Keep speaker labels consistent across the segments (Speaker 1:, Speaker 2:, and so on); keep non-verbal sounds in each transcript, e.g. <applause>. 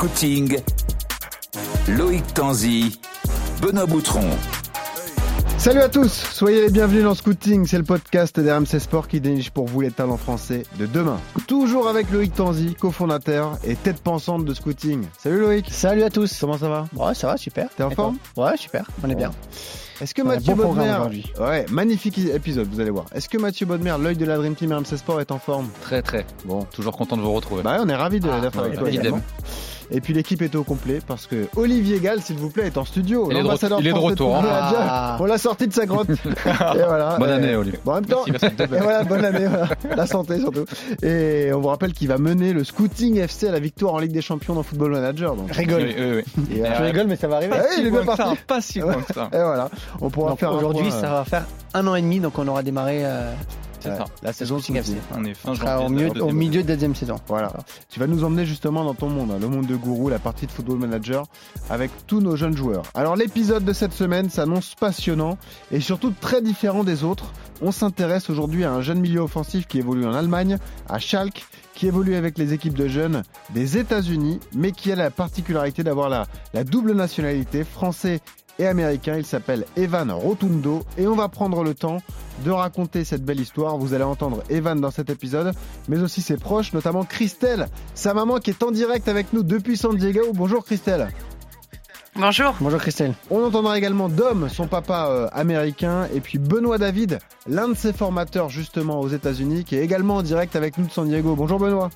Speaker 1: scouting, Loïc Tanzi, Benoît Boutron.
Speaker 2: Salut à tous, soyez les bienvenus dans Scouting, c'est le podcast d'RMC Sport qui déniche pour vous les talents français de demain. Toujours avec Loïc Tanzi, cofondateur et tête pensante de Scouting. Salut Loïc
Speaker 3: Salut à tous
Speaker 2: Comment ça va?
Speaker 3: Ouais, ça va, super.
Speaker 2: T'es en
Speaker 3: Et
Speaker 2: forme?
Speaker 3: Ouais, super, on est bien.
Speaker 2: Est-ce que Mathieu
Speaker 3: bon
Speaker 2: Bodmer... Ouais, magnifique épisode, vous allez voir. Est-ce que Mathieu Bodmer, l'œil de la Dream Team RMC Sport est en forme?
Speaker 4: Très très.
Speaker 2: Bon.
Speaker 4: Toujours content de vous retrouver.
Speaker 2: Bah ouais, on est ravis de-
Speaker 3: Ah,
Speaker 2: d'être avec
Speaker 3: ouais,
Speaker 2: toi. Et puis l'équipe est au complet parce que Olivier Gall, s'il vous plaît, est en studio.
Speaker 4: Il est de retour- il est de retour, hein.
Speaker 2: Football Manager.
Speaker 3: Ah.
Speaker 2: On l'a sorti de sa grotte. <laughs> Et voilà.
Speaker 4: Bonne année, Olivier.
Speaker 2: Bon, en même temps,
Speaker 4: Merci, merci.
Speaker 2: et voilà, bonne année, voilà. <laughs> la santé surtout. Et on vous rappelle qu'il va mener le Scouting FC à la victoire en Ligue des Champions dans Football Manager. Donc,
Speaker 3: Rigole.
Speaker 4: Oui, oui, oui.
Speaker 2: et, euh,
Speaker 3: Je rigole, mais ça va arriver.
Speaker 2: Ah oui, il est bien
Speaker 4: loin que
Speaker 2: parti.
Speaker 4: ça, Pas si loin que ça. <laughs>
Speaker 2: et voilà, on pourra
Speaker 3: Donc,
Speaker 2: faire un
Speaker 3: Aujourd'hui,
Speaker 2: point,
Speaker 3: ça va faire un an et demi, donc on aura démarré euh,
Speaker 4: C'est ça.
Speaker 2: la saison
Speaker 3: Scouting. FC.
Speaker 4: On est fin janvier.
Speaker 3: au, milieu,
Speaker 4: deuxième-
Speaker 3: au milieu de la deuxième saison.
Speaker 2: Voilà. Tu vas nous emmener justement dans ton monde, hein, le monde de Gourou, la partie de Football Manager, avec tous nos jeunes joueurs. Alors l'épisode de cette semaine s'annonce passionnant et surtout très différent des autres. On s'intéresse aujourd'hui à un jeune milieu offensif qui évolue en Allemagne, à Schalke, qui évolue avec les équipes de jeunes des États-Unis, mais qui a la particularité d'avoir la, la double nationalité français et américain. Il s'appelle Evan Rotundo et on va prendre le temps de raconter cette belle histoire. Vous allez entendre Evan dans cet épisode, mais aussi ses proches, notamment Christelle, sa maman qui est en direct avec nous depuis San Diego. Bonjour Christelle.
Speaker 5: Bonjour.
Speaker 3: Bonjour Christelle.
Speaker 2: On entendra également Dom, son papa euh, américain, et puis Benoît David, l'un de ses formateurs justement aux États-Unis, qui est également en direct avec nous de San Diego. Bonjour Benoît.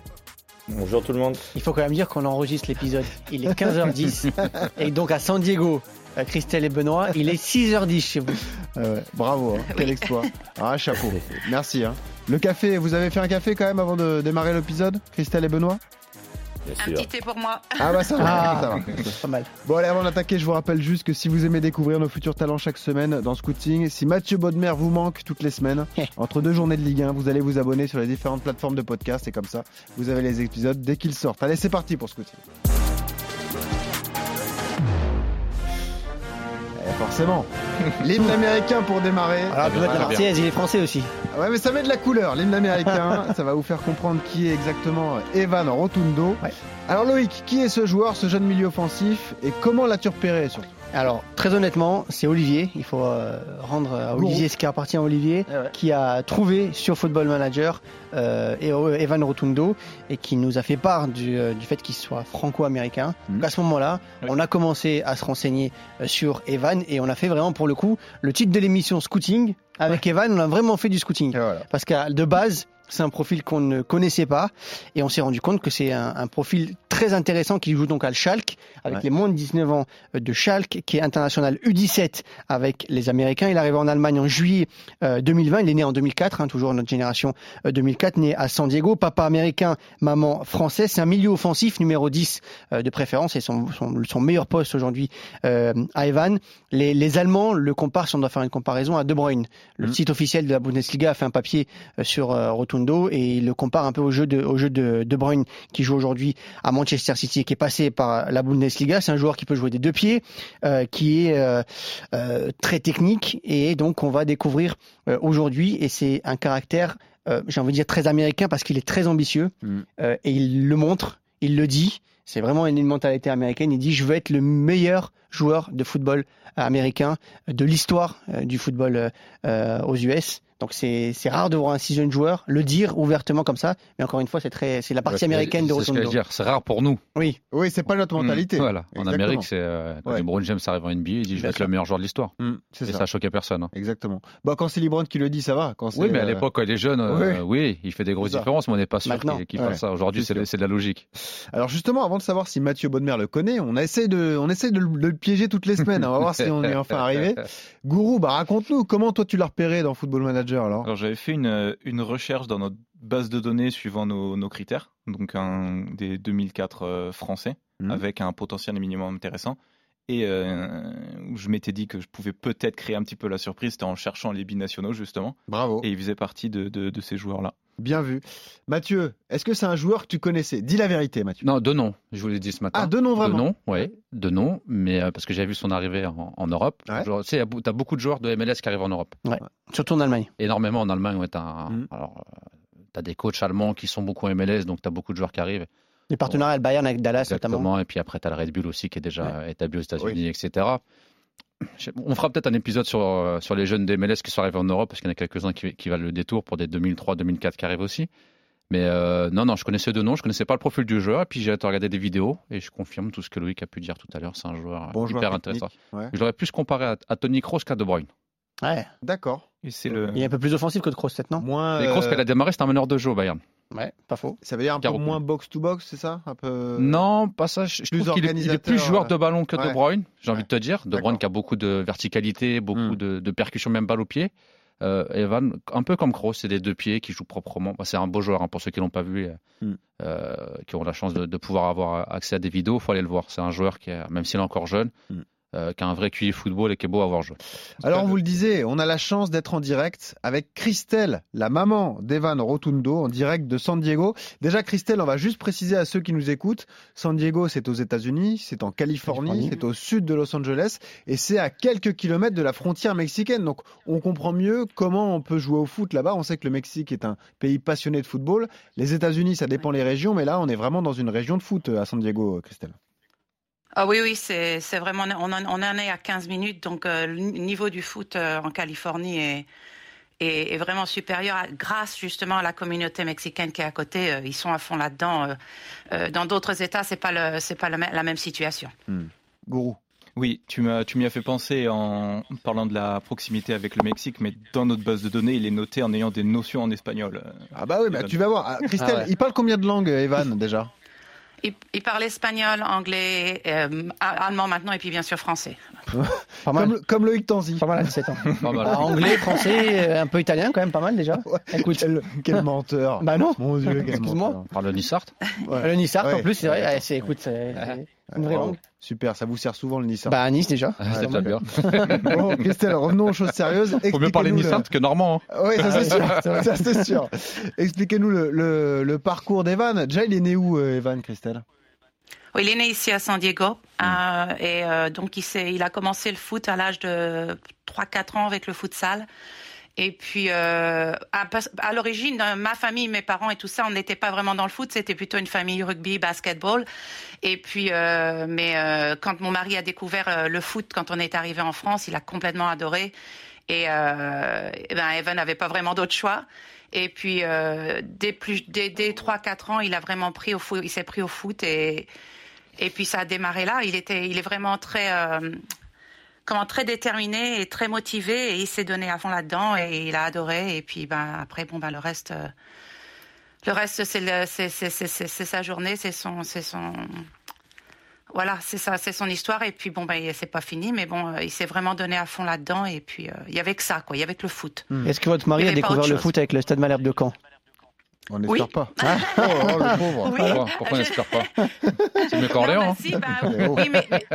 Speaker 6: Bonjour tout le monde.
Speaker 3: Il faut quand même dire qu'on enregistre l'épisode. Il est 15h10. <laughs> et donc à San Diego, Christelle et Benoît, il est 6h10 chez vous. <laughs>
Speaker 2: Euh, bravo, hein, <laughs> quel exploit. Ah, chapeau. <laughs> Merci. Hein. Le café, vous avez fait un café quand même avant de démarrer l'épisode, Christelle et Benoît?
Speaker 6: Bien
Speaker 5: Un petit thé pour moi.
Speaker 2: Ah bah ça va,
Speaker 3: Ah.
Speaker 2: ça va.
Speaker 3: Pas mal.
Speaker 2: Bon allez, avant d'attaquer, je vous rappelle juste que si vous aimez découvrir nos futurs talents chaque semaine dans Scouting, si Mathieu Bodmer vous manque toutes les semaines, entre deux journées de Ligue 1, vous allez vous abonner sur les différentes plateformes de podcast et comme ça, vous avez les épisodes dès qu'ils sortent. Allez, c'est parti pour Scouting. Forcément. <laughs> L'hymne américain pour démarrer.
Speaker 3: Alors. Marseillaise, il est français aussi.
Speaker 2: Ah Ouais, mais ça met de la couleur. L'hymne américain, <laughs> ça va vous faire comprendre qui est exactement Evan Rotundo.
Speaker 3: Ouais.
Speaker 2: Alors Loïc, qui est ce joueur, ce jeune milieu offensif et comment l'as-tu repéré surtout?
Speaker 3: Alors, très honnêtement, c'est Olivier. Il faut euh, rendre à Olivier ce qui appartient à Olivier, qui a trouvé sur Football Manager euh, euh, Evan Rotundo et qui nous a fait part du, euh, du fait qu'il soit franco-américain.
Speaker 2: Mhm.
Speaker 3: À ce moment-là,
Speaker 4: Oui.
Speaker 3: on a commencé à se renseigner euh, sur Evan et on a fait vraiment pour le coup le titre de l'émission Scouting. Avec Evan, on a vraiment fait du scouting.
Speaker 2: Voilà.
Speaker 3: Parce que de base, c'est un profil qu'on ne connaissait pas et on s'est rendu compte que c'est un, un profil très intéressant qui joue donc à Schalke avec
Speaker 2: Ouais.
Speaker 3: les moins de 19 ans de Schalke qui est international U17 avec les Américains. Il arrive en Allemagne en juillet euh, 2020. Il est né en 2004, hein, toujours notre génération euh, 2004, né à San Diego. Papa américain, maman française. C'est un milieu offensif numéro 10 euh, de préférence et son, son, son meilleur poste aujourd'hui euh, à Evan. Les, les Allemands le comparent, si on doit faire une comparaison, à De Bruyne. Le
Speaker 2: Mhm.
Speaker 3: site officiel de la Bundesliga a fait un papier euh, sur euh, Et il le compare un peu au jeu de, au jeu de De Bruyne qui joue aujourd'hui à Manchester City et qui est passé par la Bundesliga. C'est un joueur qui peut jouer des deux pieds, euh, qui est euh, euh, très technique et donc on va découvrir aujourd'hui et c'est un caractère, j'ai envie de dire très américain parce qu'il est très ambitieux euh, et il le montre, il le dit. C'est vraiment une mentalité américaine. Il dit je veux être le meilleur joueur de football américain de l'histoire euh, du football euh, euh, aux US. Donc c'est c'est rare de voir un si jeune joueur le dire ouvertement comme ça. Mais encore une fois, c'est très c'est la partie américaine de
Speaker 4: C'est ce que je veux
Speaker 3: Rotundo.
Speaker 4: dire. C'est rare pour nous.
Speaker 3: Oui,
Speaker 2: Oui, c'est pas notre mentalité.
Speaker 4: Mm, Voilà. En
Speaker 2: Exactement.
Speaker 4: Amérique, c'est euh, quand
Speaker 2: Ouais.
Speaker 4: LeBron James arrive en NBA, il dit je vais être le meilleur joueur de l'histoire.
Speaker 2: Mm,
Speaker 4: Et
Speaker 2: c'est
Speaker 4: ça
Speaker 2: ça.
Speaker 4: a choqué personne. hein.
Speaker 2: Exactement. Bon, quand c'est Libron qui le dit, ça va. Quand
Speaker 4: Oui, mais à
Speaker 2: euh,
Speaker 4: l'époque, quand il est jeune, euh, oui, il fait des grosses différences, mais on n'est pas sûr qu'il
Speaker 2: ouais.
Speaker 4: fasse ça. Aujourd'hui,
Speaker 2: C'est
Speaker 4: de la logique.
Speaker 2: Alors justement, avant de savoir si Mathieu Bodmer le connaît, on essaie de, on essaie de le piéger toutes les semaines. On va voir si on est enfin arrivé. <laughs> Gourou, bah raconte-nous comment toi tu l'as repéré dans Football Manager alors?
Speaker 7: Alors j'avais fait une, euh, une recherche dans notre base de données suivant nos, nos critères, donc un des 2004 euh, français,
Speaker 2: Mhm.
Speaker 7: avec un potentiel minimum intéressant. Et euh, où je m'étais dit que je pouvais peut-être créer un petit peu la surprise, c'était en cherchant les binationaux justement,
Speaker 2: Bravo.
Speaker 7: et il faisait partie de, de- de ces joueurs-là.
Speaker 2: Bien vu. Mathieu, est-ce que c'est un joueur que tu connaissais? Dis la vérité, Mathieu.
Speaker 4: Non, de nom, je vous l'ai dit ce matin.
Speaker 2: Ah, deux noms vraiment.
Speaker 4: De nom, oui, de nom, mais euh, parce que j'ai vu son arrivée en, en Europe.
Speaker 2: Ouais.
Speaker 4: Genre, Tu sais, tu as beaucoup de joueurs de MLS qui arrivent en Europe.
Speaker 3: surtout en Allemagne.
Speaker 4: Énormément en Allemagne. Ouais, un-
Speaker 2: Mhm.
Speaker 4: alors, euh, t'as des coachs allemands qui sont beaucoup en MLS, donc tu as beaucoup de joueurs qui arrivent.
Speaker 3: Les partenariats avec Bayern avec Dallas notamment.
Speaker 4: Exactement. Et puis après, tu as le Red Bull aussi qui est déjà établi aux États-Unis, etc. On fera peut-être un épisode sur, euh, sur les jeunes des MLS qui sont arrivés en Europe, parce qu'il y en a quelques-uns qui, qui valent le détour pour des 2003-2004 qui arrivent aussi. Mais euh, non, non, je connaissais deux noms, je connaissais pas le profil du joueur, et puis j'ai regarder des vidéos, et je confirme tout ce que Loïc a pu dire tout à l'heure. C'est un joueur
Speaker 2: Bon
Speaker 4: hyper
Speaker 2: joueur
Speaker 4: intéressant.
Speaker 2: Ouais.
Speaker 4: Je l'aurais plus comparé à, à Tony Kroos qu'à De Bruyne.
Speaker 3: Ouais.
Speaker 2: D'accord.
Speaker 7: Et c'est le.
Speaker 3: Il est un peu plus offensif que de Kroos, peut-être, non?
Speaker 2: Moins.
Speaker 4: Et Kroos,
Speaker 2: euh,
Speaker 4: quand il a démarré, c'était un meneur de jeu au Bayern.
Speaker 3: Ouais, pas faux.
Speaker 2: Ça veut dire un peu moins box to box, c'est ça? Un peu.
Speaker 4: Non, pas ça. Je, je
Speaker 2: plus
Speaker 4: trouve qu'il est, il plus joueur
Speaker 2: euh,
Speaker 4: de ballon que
Speaker 2: ouais.
Speaker 4: De Bruyne, j'ai envie de te dire. De. Bruyne qui a beaucoup de verticalité, beaucoup
Speaker 2: Hmm.
Speaker 4: de, de percussion, même balle au pied. Euh, Evan, un peu comme Kroos, c'est des deux pieds qui jouent proprement. Bah, c'est un beau joueur hein, pour ceux qui l'ont pas vu, euh,
Speaker 2: Hmm.
Speaker 4: euh, qui ont la chance de, de pouvoir avoir accès à des vidéos. faut aller le voir. C'est un joueur qui, est, même s'il est encore jeune,
Speaker 2: Hmm.
Speaker 4: Euh, qui a un vrai QI football et qui est beau à voir jouer.
Speaker 2: Alors, on vous le disait, on a la chance d'être en direct avec Christelle, la maman d'Evan Rotundo, en direct de San Diego. Déjà, Christelle, on va juste préciser à ceux qui nous écoutent, San Diego, c'est aux États-Unis, c'est en Californie,
Speaker 3: Californie.
Speaker 2: c'est au sud de Los Angeles, et c'est à quelques kilomètres de la frontière mexicaine. Donc, on comprend mieux comment on peut jouer au foot là-bas. On sait que le Mexique est un pays passionné de football. Les États-Unis, ça dépend les régions, mais là, on est vraiment dans une région de foot euh, à San Diego, Christelle.
Speaker 5: Ah oui, oui, c'est c'est vraiment. On en, on en est à 15 minutes, donc euh, le niveau du foot euh, en Californie est, est, est vraiment supérieur à- grâce justement à la communauté mexicaine qui est à côté. euh, ils sont à fond là-dedans. euh, euh, dans d'autres États, c'est pas le, c'est pas la même situation.
Speaker 2: Gourou.
Speaker 7: Oui, tu m'as, tu m'y as fait penser en parlant de la proximité avec le Mexique, mais dans notre base de données, il est noté en ayant des notions en espagnol.
Speaker 2: Ah bah oui, bah, tu vas voir. Ah, Christelle,
Speaker 3: Ah ouais.
Speaker 2: il parle combien de langues, Evan, déjà?
Speaker 5: Il, il parle espagnol, anglais, euh, allemand maintenant, et puis bien sûr français.
Speaker 3: Pas mal.
Speaker 2: comme, comme Loïc Tanzi.
Speaker 3: Pas mal à 17 ans. <laughs>
Speaker 4: Pas mal.
Speaker 3: Ah, anglais, français, euh, un peu italien quand même, pas mal déjà.
Speaker 2: Ouais,
Speaker 3: Écoute.
Speaker 2: quel, quel menteur.
Speaker 3: Bah non.
Speaker 2: Mon Dieu, quel
Speaker 3: Excuse-moi.
Speaker 2: menteur.
Speaker 4: On parle de Nissart.
Speaker 2: Ouais.
Speaker 3: Le Nissart
Speaker 2: Ouais.
Speaker 3: en plus, c'est vrai. ouais, c'est, écoute, c'est c'est une vraie
Speaker 2: Bravo.
Speaker 3: langue.
Speaker 2: Super, ça vous sert souvent le Nissart.
Speaker 3: Bah à Nice déjà.
Speaker 4: Ah, c'est bien. <laughs>
Speaker 2: Bon, Christelle, revenons aux choses sérieuses.
Speaker 4: Faut mieux parler
Speaker 2: Expliquez-nous
Speaker 4: Nissart que normand. hein.
Speaker 2: le- Oui, ça c'est sûr. <laughs> Ça c'est sûr. Expliquez-nous le, le, le parcours d'Evan. Déjà, il est né où, euh, Evan, Christelle?
Speaker 5: Oui, il est né ici à San Diego euh, et euh, donc il, il a commencé le foot à l'âge de 3-4 ans avec le futsal. Et puis, euh, à, l'origine, euh, ma famille, mes parents et tout ça, on n'était pas vraiment dans le foot. C'était plutôt une famille rugby, basketball. Et puis, euh, mais euh, quand mon mari a découvert euh, le foot, quand on est arrivé en France, il a complètement adoré. Et, euh, eh ben, Evan n'avait pas vraiment d'autre choix. Et puis, euh, dès, plus, dès, dès 3-4 ans, il a vraiment pris au foot, il s'est pris au foot et, et puis ça a démarré là. Il était, il est vraiment très, euh, comment, très déterminé et très motivé et il s'est donné à fond là-dedans et il a adoré. Et puis, ben, après, bon, ben, le reste, euh, le reste, c'est, sa journée, c'est son, c'est son, voilà, c'est ça, c'est son histoire. Et puis, bon, ben, c'est pas fini, mais bon, euh, il s'est vraiment donné à fond là-dedans. Et puis, euh, il y avait que ça, quoi. Il y avait que le foot.
Speaker 3: Est-ce que votre mari a découvert le foot avec le Stade Malherbe de Caen?
Speaker 2: On n'espère
Speaker 5: Oui.
Speaker 2: pas. <laughs> Oh, oh, le pauvre.
Speaker 5: Oui.
Speaker 4: Pourquoi, pourquoi on n'espère pas <laughs> C'est mieux qu'Orléans. hein.
Speaker 5: si, bah, <laughs> oui, mais, mais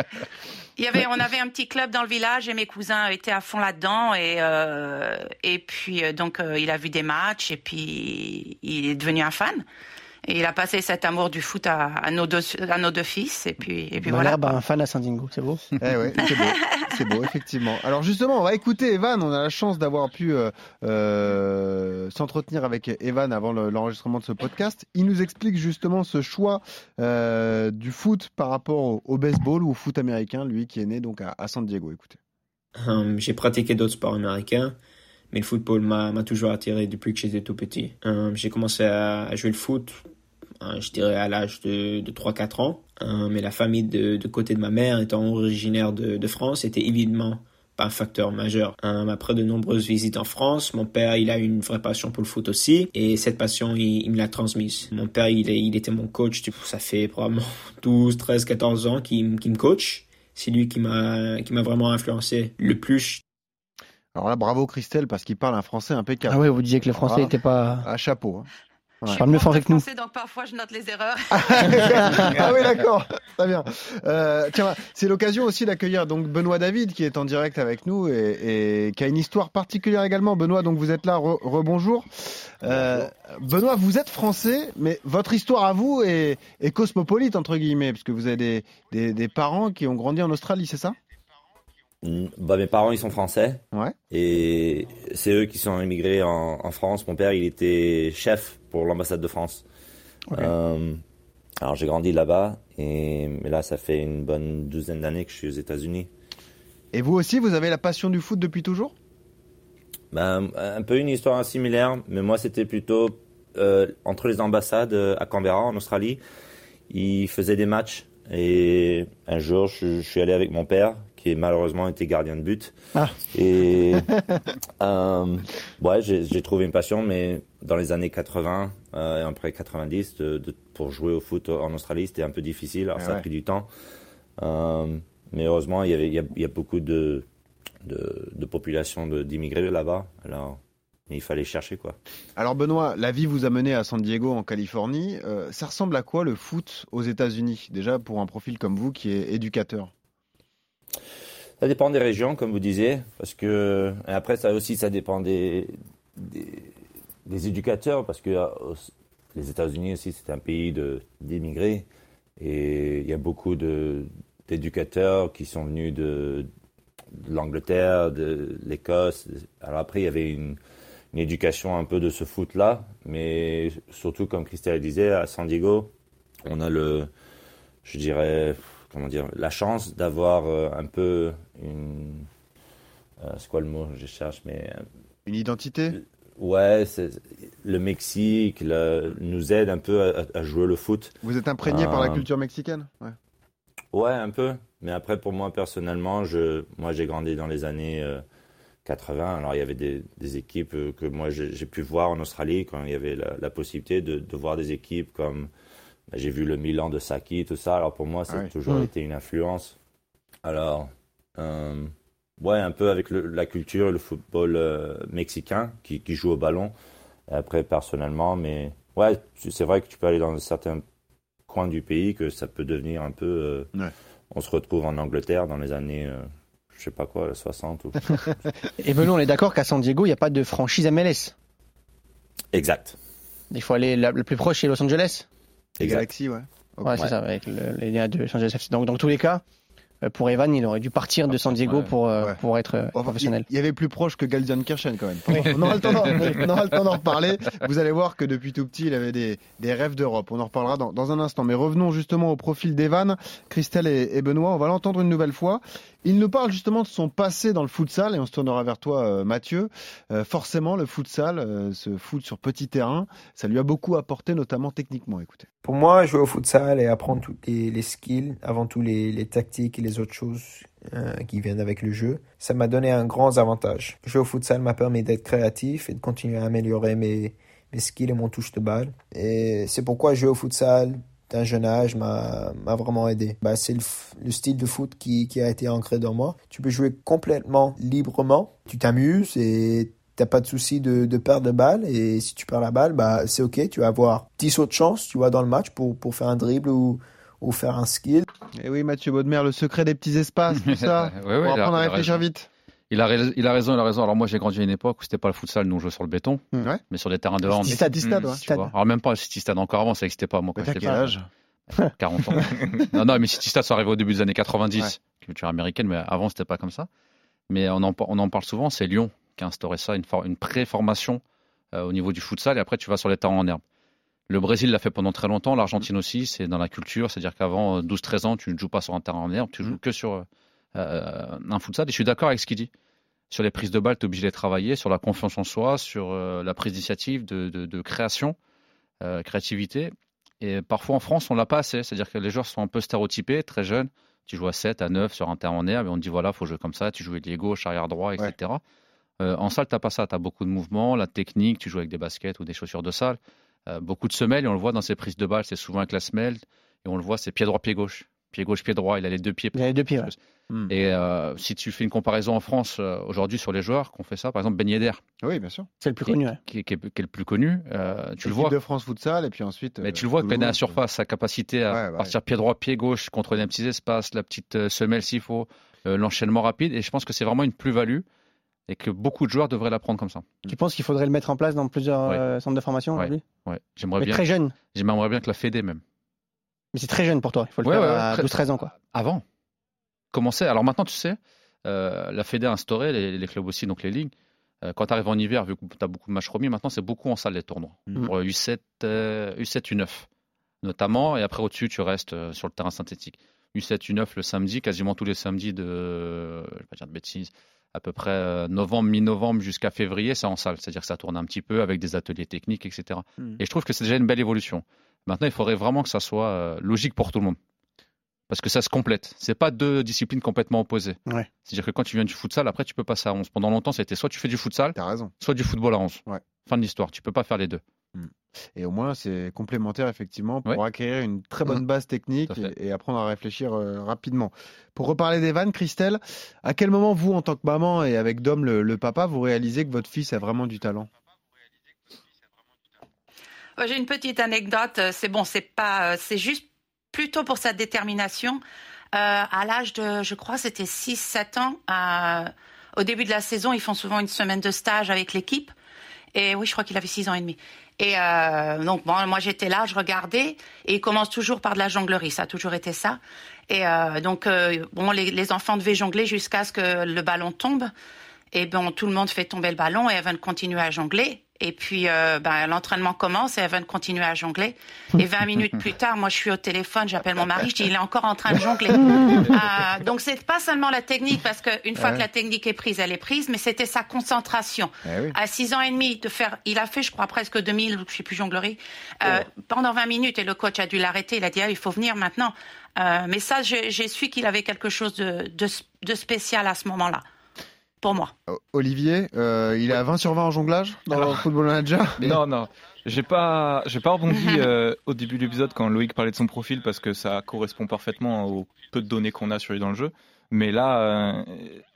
Speaker 5: il y avait, on avait un petit club dans le village et mes cousins étaient à fond là-dedans et euh, et puis euh, donc euh, il a vu des matchs et puis il est devenu un fan et il a passé cet amour du foot à, à nos deux à nos deux fils et puis et puis voilà.
Speaker 3: A un fan à San Diego, c'est beau.
Speaker 2: Eh ouais, c'est beau, c'est beau, effectivement. Alors justement, on va écouter Evan. On a la chance d'avoir pu euh, euh, s'entretenir avec Evan avant le- l'enregistrement de ce podcast. Il nous explique justement ce choix euh, du foot par rapport au, au baseball ou au foot américain, lui qui est né donc à, à San Diego. Écoutez.
Speaker 8: Euh, j'ai pratiqué d'autres sports américains, mais le football m'a m'a toujours attiré depuis que j'étais tout petit. Euh, j'ai commencé à, à jouer le foot, euh, je dirais à l'âge de, de 3-4 ans, Euh, mais la famille de, de côté de ma mère étant originaire de, de France était évidemment pas un facteur majeur. Euh, après de nombreuses visites en France, mon père il a une vraie passion pour le foot aussi, et cette passion il, il me l'a transmise. Mon père il, était mon coach, ça fait probablement 12, 13, 14 ans qu'il me- coach. C'est lui qui m'a vraiment influencé le plus
Speaker 2: Alors là, bravo Christelle parce qu'il parle un français impeccable.
Speaker 3: Ah ouais, vous disiez que le français
Speaker 2: Ah.
Speaker 3: n'était pas.
Speaker 2: À chapeau. hein.
Speaker 5: Je suis
Speaker 3: Parle mieux français que nous.
Speaker 5: français, donc parfois je note les erreurs. <laughs>
Speaker 2: ah oui, d'accord. <laughs> Très bien. Euh, tiens, c'est l'occasion aussi d'accueillir donc Benoît David qui est en direct avec nous et, et qui a une histoire particulière également. Benoît, donc vous êtes là. Re- Rebonjour. Euh, Benoît, vous êtes français, mais votre histoire à vous est, est cosmopolite entre guillemets, parce que vous avez des, des, des parents qui ont grandi en Australie, c'est ça?
Speaker 9: Bah, mes parents, ils sont français.
Speaker 2: Ouais.
Speaker 9: Et c'est eux qui sont immigrés en, en France. Mon père, il était chef pour l'ambassade de France. Euh, Alors j'ai grandi là-bas, et mais là ça fait une bonne douzaine d'années que je suis aux États-Unis.
Speaker 2: Et vous aussi, vous avez la passion du foot depuis toujours?
Speaker 9: Ben, Un peu une histoire similaire, mais moi c'était plutôt euh, entre les ambassades euh, à Canberra en Australie. Ils faisaient des matchs et un jour je, je suis allé avec mon père qui malheureusement était gardien de but.
Speaker 3: Ah.
Speaker 9: Et <laughs> euh, ouais, j'ai trouvé une passion, mais dans les années 80 euh, et après 90, de, de, pour jouer au foot en Australie, c'était un peu difficile. Alors
Speaker 2: Ah
Speaker 9: ça a pris du temps. Euh, mais heureusement, il y, avait, il, y a, il y a beaucoup de, de, de population de- d'immigrés là-bas. Alors, il fallait chercher quoi.
Speaker 2: Alors Benoît, la vie vous a mené à San Diego en Californie. Euh, ça ressemble à quoi le foot aux États-Unis? Déjà pour un profil comme vous qui est éducateur.
Speaker 9: Ça dépend des régions, comme vous disiez, parce que et après ça aussi ça dépend des éducateurs, parce que euh, les États-Unis aussi c'est un pays d'immigrés et il y a beaucoup d'éducateurs qui sont venus de, l'Angleterre, de l'Écosse. Alors après il y avait une éducation un peu de ce foot-là, mais surtout comme Christelle disait à San Diego, on a le, je dirais, comment dire, la chance d'avoir euh, un peu une, euh, c'est quoi le mot, je cherche, mais euh,
Speaker 2: Une identité?
Speaker 9: Ouais, le Mexique le- nous aide un peu à, à jouer le foot.
Speaker 2: Vous êtes imprégné par la culture mexicaine? Ouais.
Speaker 9: Ouais, un peu. Mais après, pour moi, personnellement, je, moi, j'ai grandi dans les années euh, 80. Alors, il y avait des, des équipes que moi, j'ai j'ai pu voir en Australie quand il y avait la, la possibilité de, de voir des équipes comme. Bah, j'ai vu le Milan de Saki, tout ça. Alors, pour moi, ça a toujours
Speaker 3: Mm.
Speaker 9: été une influence. Alors, euh, ouais, un peu avec le- la culture, le football euh, mexicain qui, qui joue au ballon. Et après, personnellement, mais ouais, c'est vrai que tu peux aller dans certains coins du pays que ça peut devenir un peu. euh,
Speaker 2: Ouais.
Speaker 9: On se retrouve en Angleterre dans les années, euh, je sais pas quoi, 60 ou. <laughs>
Speaker 3: Et Benoît, on est d'accord qu'à San Diego, il n'y a pas de franchise MLS.
Speaker 9: exact.
Speaker 3: Il faut aller la plus proche, c'est Los Angeles?
Speaker 2: Les
Speaker 9: Exact.
Speaker 2: Galaxies, ouais.
Speaker 3: Ouais, c'est ça, avec le- les liens de Angeles FC. Donc, dans tous les cas, euh, pour Evan, il aurait dû partir de San Diego
Speaker 4: Ouais.
Speaker 3: pour, euh,
Speaker 2: Ouais.
Speaker 3: pour être euh,
Speaker 2: Enfin,
Speaker 3: professionnel.
Speaker 2: Il y avait plus proche que Gelsenkirchen quand même. On aura le temps d'en- <laughs> on aura le temps d'en reparler. Vous allez voir que depuis tout petit, il avait des, des rêves d'Europe. On en reparlera dans, dans un instant. Mais revenons justement au profil d'Evan, Christelle et, et Benoît. On va l'entendre une nouvelle fois. Il nous parle justement de son passé dans le futsal et on se tournera vers toi, euh, Mathieu. Euh, forcément, le futsal, euh, ce foot sur petit terrain, ça lui a beaucoup apporté, notamment techniquement. Écoutez.
Speaker 10: Pour moi, jouer au futsal et apprendre toutes les, les skills, avant tout les, tactiques et les autres choses euh, qui viennent avec le jeu, ça m'a donné un grand avantage. Jouer au futsal m'a permis d'être créatif et de continuer à améliorer mes, mes skills et mon touche de balle. Et c'est pourquoi jouer au futsal d'un jeune âge m'a m'a vraiment aidé. Bah, c'est le, le style de foot qui, qui a été ancré dans moi. Tu peux jouer complètement librement, tu t'amuses et t'as pas de souci de, de perdre de balle et si tu perds la balle, bah c'est ok, tu vas avoir 10 autres chances, tu vois, dans le match pour, pour faire un dribble ou, ou faire un skill.
Speaker 2: Et oui, Mathieu Baudemer, le secret des petits espaces, tout ça. <laughs>
Speaker 4: Ouais, ouais,
Speaker 2: pour apprendre à réfléchir
Speaker 4: raison.
Speaker 2: vite.
Speaker 4: Il a, rais- il a raison, il a raison. Alors moi j'ai grandi à une époque où c'était pas le futsal, nous on jouait sur le béton,
Speaker 2: Ouais.
Speaker 4: mais sur des terrains de hand.
Speaker 3: Stade,
Speaker 2: stade, ouais.
Speaker 4: Tu
Speaker 3: Stade.
Speaker 4: vois. Alors même pas le City Stade encore avant, ça n'existait pas moi quand j'étais
Speaker 2: quel
Speaker 4: pas-
Speaker 2: âge? <laughs>
Speaker 4: 40 ans. <laughs> non, non, mais City Stade, ça arrivait au début des années 90,
Speaker 2: Ouais.
Speaker 4: culture américaine, mais avant, c'était pas comme ça. Mais on en, on en parle souvent, c'est Lyon qui a instauré ça, une, for- une pré-formation euh, au niveau du futsal, et après, tu vas sur les terrains en herbe. Le Brésil l'a fait pendant très longtemps, l'Argentine aussi, c'est dans la culture, c'est-à-dire qu'avant euh, 12-13 ans, tu ne joues pas sur un terrain en herbe, tu joues que sur euh, un futsal, et je suis d'accord avec ce qu'il dit. Sur les prises de balles, tu es obligé de travailler, sur la confiance en soi, sur euh, la prise d'initiative, de, de- de création, euh, créativité. Et parfois en France, on l'a pas assez. C'est-à-dire que les joueurs sont un peu stéréotypés, très jeunes. Tu joues à 7, à 9 sur un terrain en herbe et on te dit voilà, faut jouer comme ça. Tu joues ailier gauche, arrière droit, etc. Euh, en salle, tu n'as pas ça. Tu as beaucoup de mouvements, la technique, tu joues avec des baskets ou des chaussures de salle. Euh, beaucoup de semelles et on le voit dans ses prises de balles. C'est souvent avec la semelle et on le voit, c'est pied droit, pied gauche. Pied gauche, pied droit. Il a les deux pieds.
Speaker 3: Il a les deux pieds, ouais.
Speaker 2: Hmm.
Speaker 4: Et euh, si tu fais une comparaison en France euh, aujourd'hui sur les joueurs qu'on fait ça, par exemple Ben Yedder,
Speaker 2: Oui, bien sûr.
Speaker 3: C'est le plus connu. ouais.
Speaker 4: qui, qui est, qui est le plus connu, euh, tu le vois.
Speaker 2: de France futsal et puis ensuite.
Speaker 4: Mais tu le vois, est à la surface, sa capacité à
Speaker 2: Ouais,
Speaker 4: partir pied droit, pied gauche, contrôler un petit espace, la petite semelle s'il faut, euh, l'enchaînement rapide. Et je pense que c'est vraiment une plus-value et que beaucoup de joueurs devraient l'apprendre comme ça.
Speaker 3: Tu penses qu'il faudrait le mettre en place dans plusieurs
Speaker 4: Ouais.
Speaker 3: centres de formation aujourd'hui?
Speaker 4: Ouais. J'aimerais
Speaker 3: Mais
Speaker 4: bien,
Speaker 3: très jeune.
Speaker 4: j'aimerais bien que la Fédé même.
Speaker 3: Mais c'est très jeune pour toi. Il faut le
Speaker 4: Ouais,
Speaker 3: faire
Speaker 4: ouais,
Speaker 3: à
Speaker 4: très-
Speaker 3: 12-13 ans. Quoi.
Speaker 4: Avant, commencer. Alors maintenant, tu sais, euh, la Fédé a instauré, les, les clubs aussi, donc les ligues. euh, quand tu arrives en hiver, vu que tu as beaucoup de matchs remis, maintenant c'est beaucoup en salle les tournois.
Speaker 2: Mhm.
Speaker 4: Pour U7, euh, U7, U9. notamment, et après au-dessus, tu restes euh, sur le terrain synthétique. U7, U9 le samedi, quasiment tous les samedis de, je vais pas dire de bêtises, à peu près euh, novembre, mi-novembre jusqu'à février, c'est en salle. C'est-à-dire que ça tourne un petit peu avec des ateliers techniques, etc.
Speaker 2: Hmm.
Speaker 4: Et je trouve que c'est déjà une belle évolution. Maintenant, il faudrait vraiment que ça soit euh, logique pour tout le monde. Parce que ça se complète. C'est pas deux disciplines complètement opposées.
Speaker 3: Ouais.
Speaker 4: C'est-à-dire que quand tu viens du futsal, après tu peux passer à 11. Pendant longtemps, ça a été soit tu fais du futsal,
Speaker 2: T'as raison.
Speaker 4: soit du football à 11.
Speaker 2: Ouais.
Speaker 4: Fin de l'histoire. Tu peux pas faire les deux.
Speaker 2: Et au moins, c'est complémentaire, effectivement, pour
Speaker 4: Ouais.
Speaker 2: acquérir une très bonne base technique et, et apprendre à réfléchir euh, rapidement. Pour reparler des vannes, Christelle, à quel moment, vous, en tant que maman et avec Dom, le, le papa, vous réalisez que votre fils a vraiment du talent?
Speaker 5: J'ai une petite anecdote. euh, C'est bon, c'est pas, euh, c'est juste plutôt pour sa détermination. Euh, à l'âge de, je crois, c'était 6-7 ans. au début de la saison, ils font souvent une semaine de stage avec l'équipe. Et oui, je crois qu'il avait 6 ans et demi. Et donc, bon, moi j'étais là, je regardais, et il commence toujours par de la jonglerie, ça a toujours été ça. Et donc, bon, les, les enfants devaient jongler jusqu'à ce que le ballon tombe. Et bon, tout le monde fait tomber le ballon et Evan continue à jongler. Et puis, euh, ben, l'entraînement commence et Evan continue à jongler. Et 20 <laughs> minutes plus tard, moi, je suis au téléphone, j'appelle mon mari, je dis, il est encore en train de jongler. <laughs> Euh, donc, c'est pas seulement la technique, parce qu'une fois
Speaker 2: Ouais.
Speaker 5: que la technique est prise, elle est prise, mais c'était sa concentration.
Speaker 2: Eh oui.
Speaker 5: À 6 ans et demi, de faire, il a fait, je crois, presque 2000, je sais plus, jonglerie, euh, pendant 20 minutes, et le coach a dû l'arrêter. Il a dit, ah, il faut venir maintenant. Euh, mais ça, j'ai j'ai su qu'il avait quelque chose de, de, de spécial à ce moment-là. Pour moi.
Speaker 2: O- Olivier, euh, il est à 20 sur 20 en jonglage dans
Speaker 7: Alors-
Speaker 2: le Football Manager <laughs>
Speaker 7: Non, non. J'ai pas, j'ai pas rebondi <laughs> euh, au début de l'épisode quand Loïc parlait de son profil parce que ça correspond parfaitement au peu de données qu'on a sur lui dans le jeu. Mais là, euh,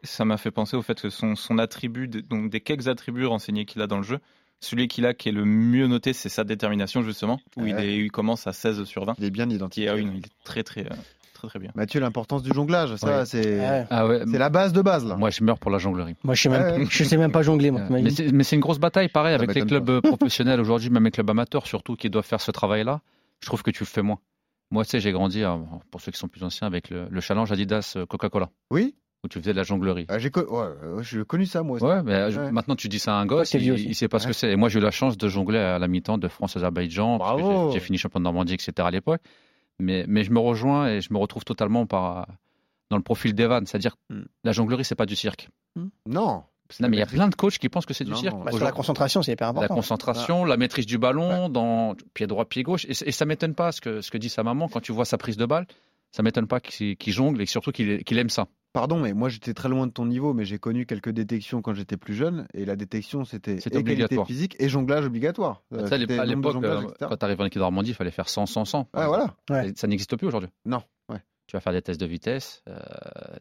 Speaker 7: ça m'a fait penser au fait que son, son attribut, donc des quelques attributs renseignés qu'il a dans le jeu, celui qu'il a qui est le mieux noté, c'est sa détermination justement, où il,
Speaker 2: Ouais.
Speaker 7: est- il commence à 16 sur 20.
Speaker 2: Il est bien identifié.
Speaker 7: ah oui, non, il est très très euh, très très bien.
Speaker 2: Mathieu, l'importance du jonglage, ça,
Speaker 7: Ouais.
Speaker 2: c'est
Speaker 3: Ouais.
Speaker 4: Ah ouais,
Speaker 2: c'est la base de base, là.
Speaker 4: Moi, je meurs pour la jonglerie.
Speaker 3: Moi, je sais même,
Speaker 2: Ouais.
Speaker 3: je sais même pas jongler, moi.
Speaker 4: Euh, mais c'est- mais c'est une grosse bataille, pareil, avec les clubs euh, professionnels aujourd'hui, même les clubs amateurs surtout, qui doivent faire ce travail-là. Je trouve que tu le fais moins. Moi, tu sais, j'ai grandi, euh, pour ceux qui sont plus anciens, avec le, le challenge Adidas euh, Coca-Cola,
Speaker 2: Oui
Speaker 4: où tu faisais de la jonglerie.
Speaker 2: Ah, J'ai co- ouais, ouais, j'ai connu ça, moi aussi.
Speaker 4: Ouais, mais euh,
Speaker 2: Ouais.
Speaker 4: maintenant tu dis ça à un gosse, il,
Speaker 3: vieux aussi.
Speaker 4: il sait pas ce que c'est. Et moi j'ai eu la chance de jongler à la mi-temps de France-Azerbaïdjan. j'ai fini champion de Normandie, etc. à l'époque. Mais, mais je me rejoins et je me retrouve totalement par, dans le profil d'Evan. C'est-à-dire
Speaker 2: Hmm.
Speaker 4: la jonglerie, c'est pas du cirque.
Speaker 2: Non.
Speaker 4: Non, mais il y a plein de coachs qui pensent que c'est du
Speaker 2: Non,
Speaker 4: cirque.
Speaker 2: non.
Speaker 3: Bah, sur la concentration, c'est hyper
Speaker 4: la
Speaker 3: important.
Speaker 4: concentration, la maîtrise du ballon, dans pied droit, pied gauche. Et, et ça m'étonne pas ce que, ce que dit sa maman quand tu vois sa prise de balle. Ça m'étonne pas qu'il jongle et surtout qu'il qu'il aime ça.
Speaker 2: Pardon, mais moi j'étais très loin de ton niveau, mais j'ai connu quelques détections quand j'étais plus jeune, et la détection c'était
Speaker 4: obligatoire.
Speaker 2: physique et jonglage obligatoire.
Speaker 4: Tu
Speaker 2: Euh,
Speaker 4: à l'époque, euh, quand tu arrives en équipe de Normandie, il fallait faire 100, 100, 100.
Speaker 2: Ah voilà.
Speaker 3: Ouais.
Speaker 4: Ça n'existe plus aujourd'hui.
Speaker 2: Non. Ouais.
Speaker 4: Tu vas faire des tests de vitesse, euh,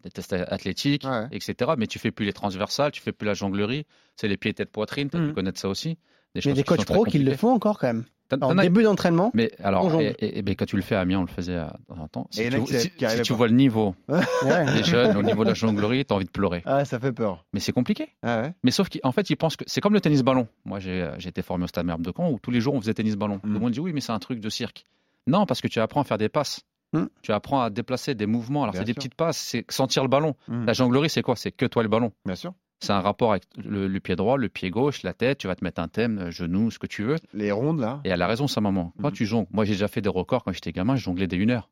Speaker 4: des tests athlétiques,
Speaker 2: Ouais.
Speaker 4: etc. Mais tu fais plus les transversales, tu fais plus la jonglerie. C'est les pieds, tête, poitrine. Tu as dû connaître ça aussi.
Speaker 3: Il y a des coachs pros qui le font encore quand même. En début d'entraînement,
Speaker 4: Mais alors, et, et- et quand tu le fais à Amiens, on le faisait à- dans un temps. Si tu, si- tu vois le niveau <laughs>
Speaker 3: ouais.
Speaker 4: des jeunes, au niveau de la jonglerie, tu as envie de pleurer.
Speaker 2: Ah, ça fait peur.
Speaker 4: Mais c'est compliqué.
Speaker 2: Ah ouais.
Speaker 4: Mais sauf qu'en fait, ils pensent que c'est comme le tennis ballon. Moi, j'ai euh, j'ai été formé au Stade Merbe de Caen où tous les jours on faisait tennis ballon. Tout
Speaker 2: Mm.
Speaker 4: le monde dit oui, mais c'est un truc de cirque. Non, parce que tu apprends à faire des passes.
Speaker 3: Mm.
Speaker 4: Tu apprends à déplacer des mouvements. Alors, c'est des petites passes, c'est sentir le ballon.
Speaker 2: Mm.
Speaker 4: La jonglerie, c'est quoi? C'est que toi le ballon.
Speaker 2: Bien sûr.
Speaker 4: C'est un rapport avec le, le pied droit, le pied gauche, la tête. Tu vas te mettre un thème, euh, genou, ce que tu veux.
Speaker 2: Les rondes là.
Speaker 4: Et elle a raison, sa maman. Quand
Speaker 2: Mhm.
Speaker 4: tu jongles, moi j'ai déjà fait des records quand j'étais gamin, je jonglais des une heure.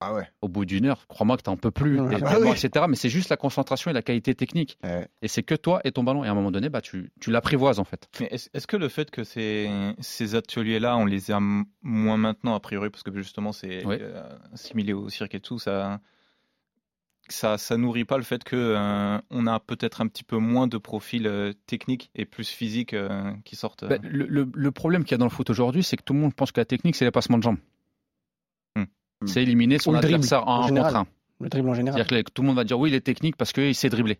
Speaker 2: Ah ouais.
Speaker 4: Au bout d'une heure, crois-moi que t'en peux plus,
Speaker 3: Ouais.
Speaker 4: et,
Speaker 2: Ah oui.
Speaker 4: etc. Mais c'est juste la concentration et la qualité technique.
Speaker 2: Ouais.
Speaker 4: Et c'est que toi et ton ballon. Et à un moment donné, bah, tu, tu l'apprivoises en fait.
Speaker 7: Est-ce que le fait que ces, ces ateliers-là, on les a moins maintenant, a priori, parce que justement c'est
Speaker 4: Oui.
Speaker 7: euh, assimilé au cirque et tout, ça, ça, ça nourrit pas le fait que euh, on a peut-être un petit peu moins de profils euh, techniques et plus physiques euh, qui sortent. euh.
Speaker 4: Bah, le, le- le problème qu'il y a dans le foot aujourd'hui, c'est que tout le monde pense que la technique, c'est les passements de jambes.
Speaker 7: Hmm.
Speaker 4: C'est éliminer son adversaire en
Speaker 3: en
Speaker 4: un
Speaker 3: général.
Speaker 4: contre un.
Speaker 3: Le dribble en général.
Speaker 4: C'est-à-dire que tout le monde va dire oui, il est technique parce qu'il sait dribbler.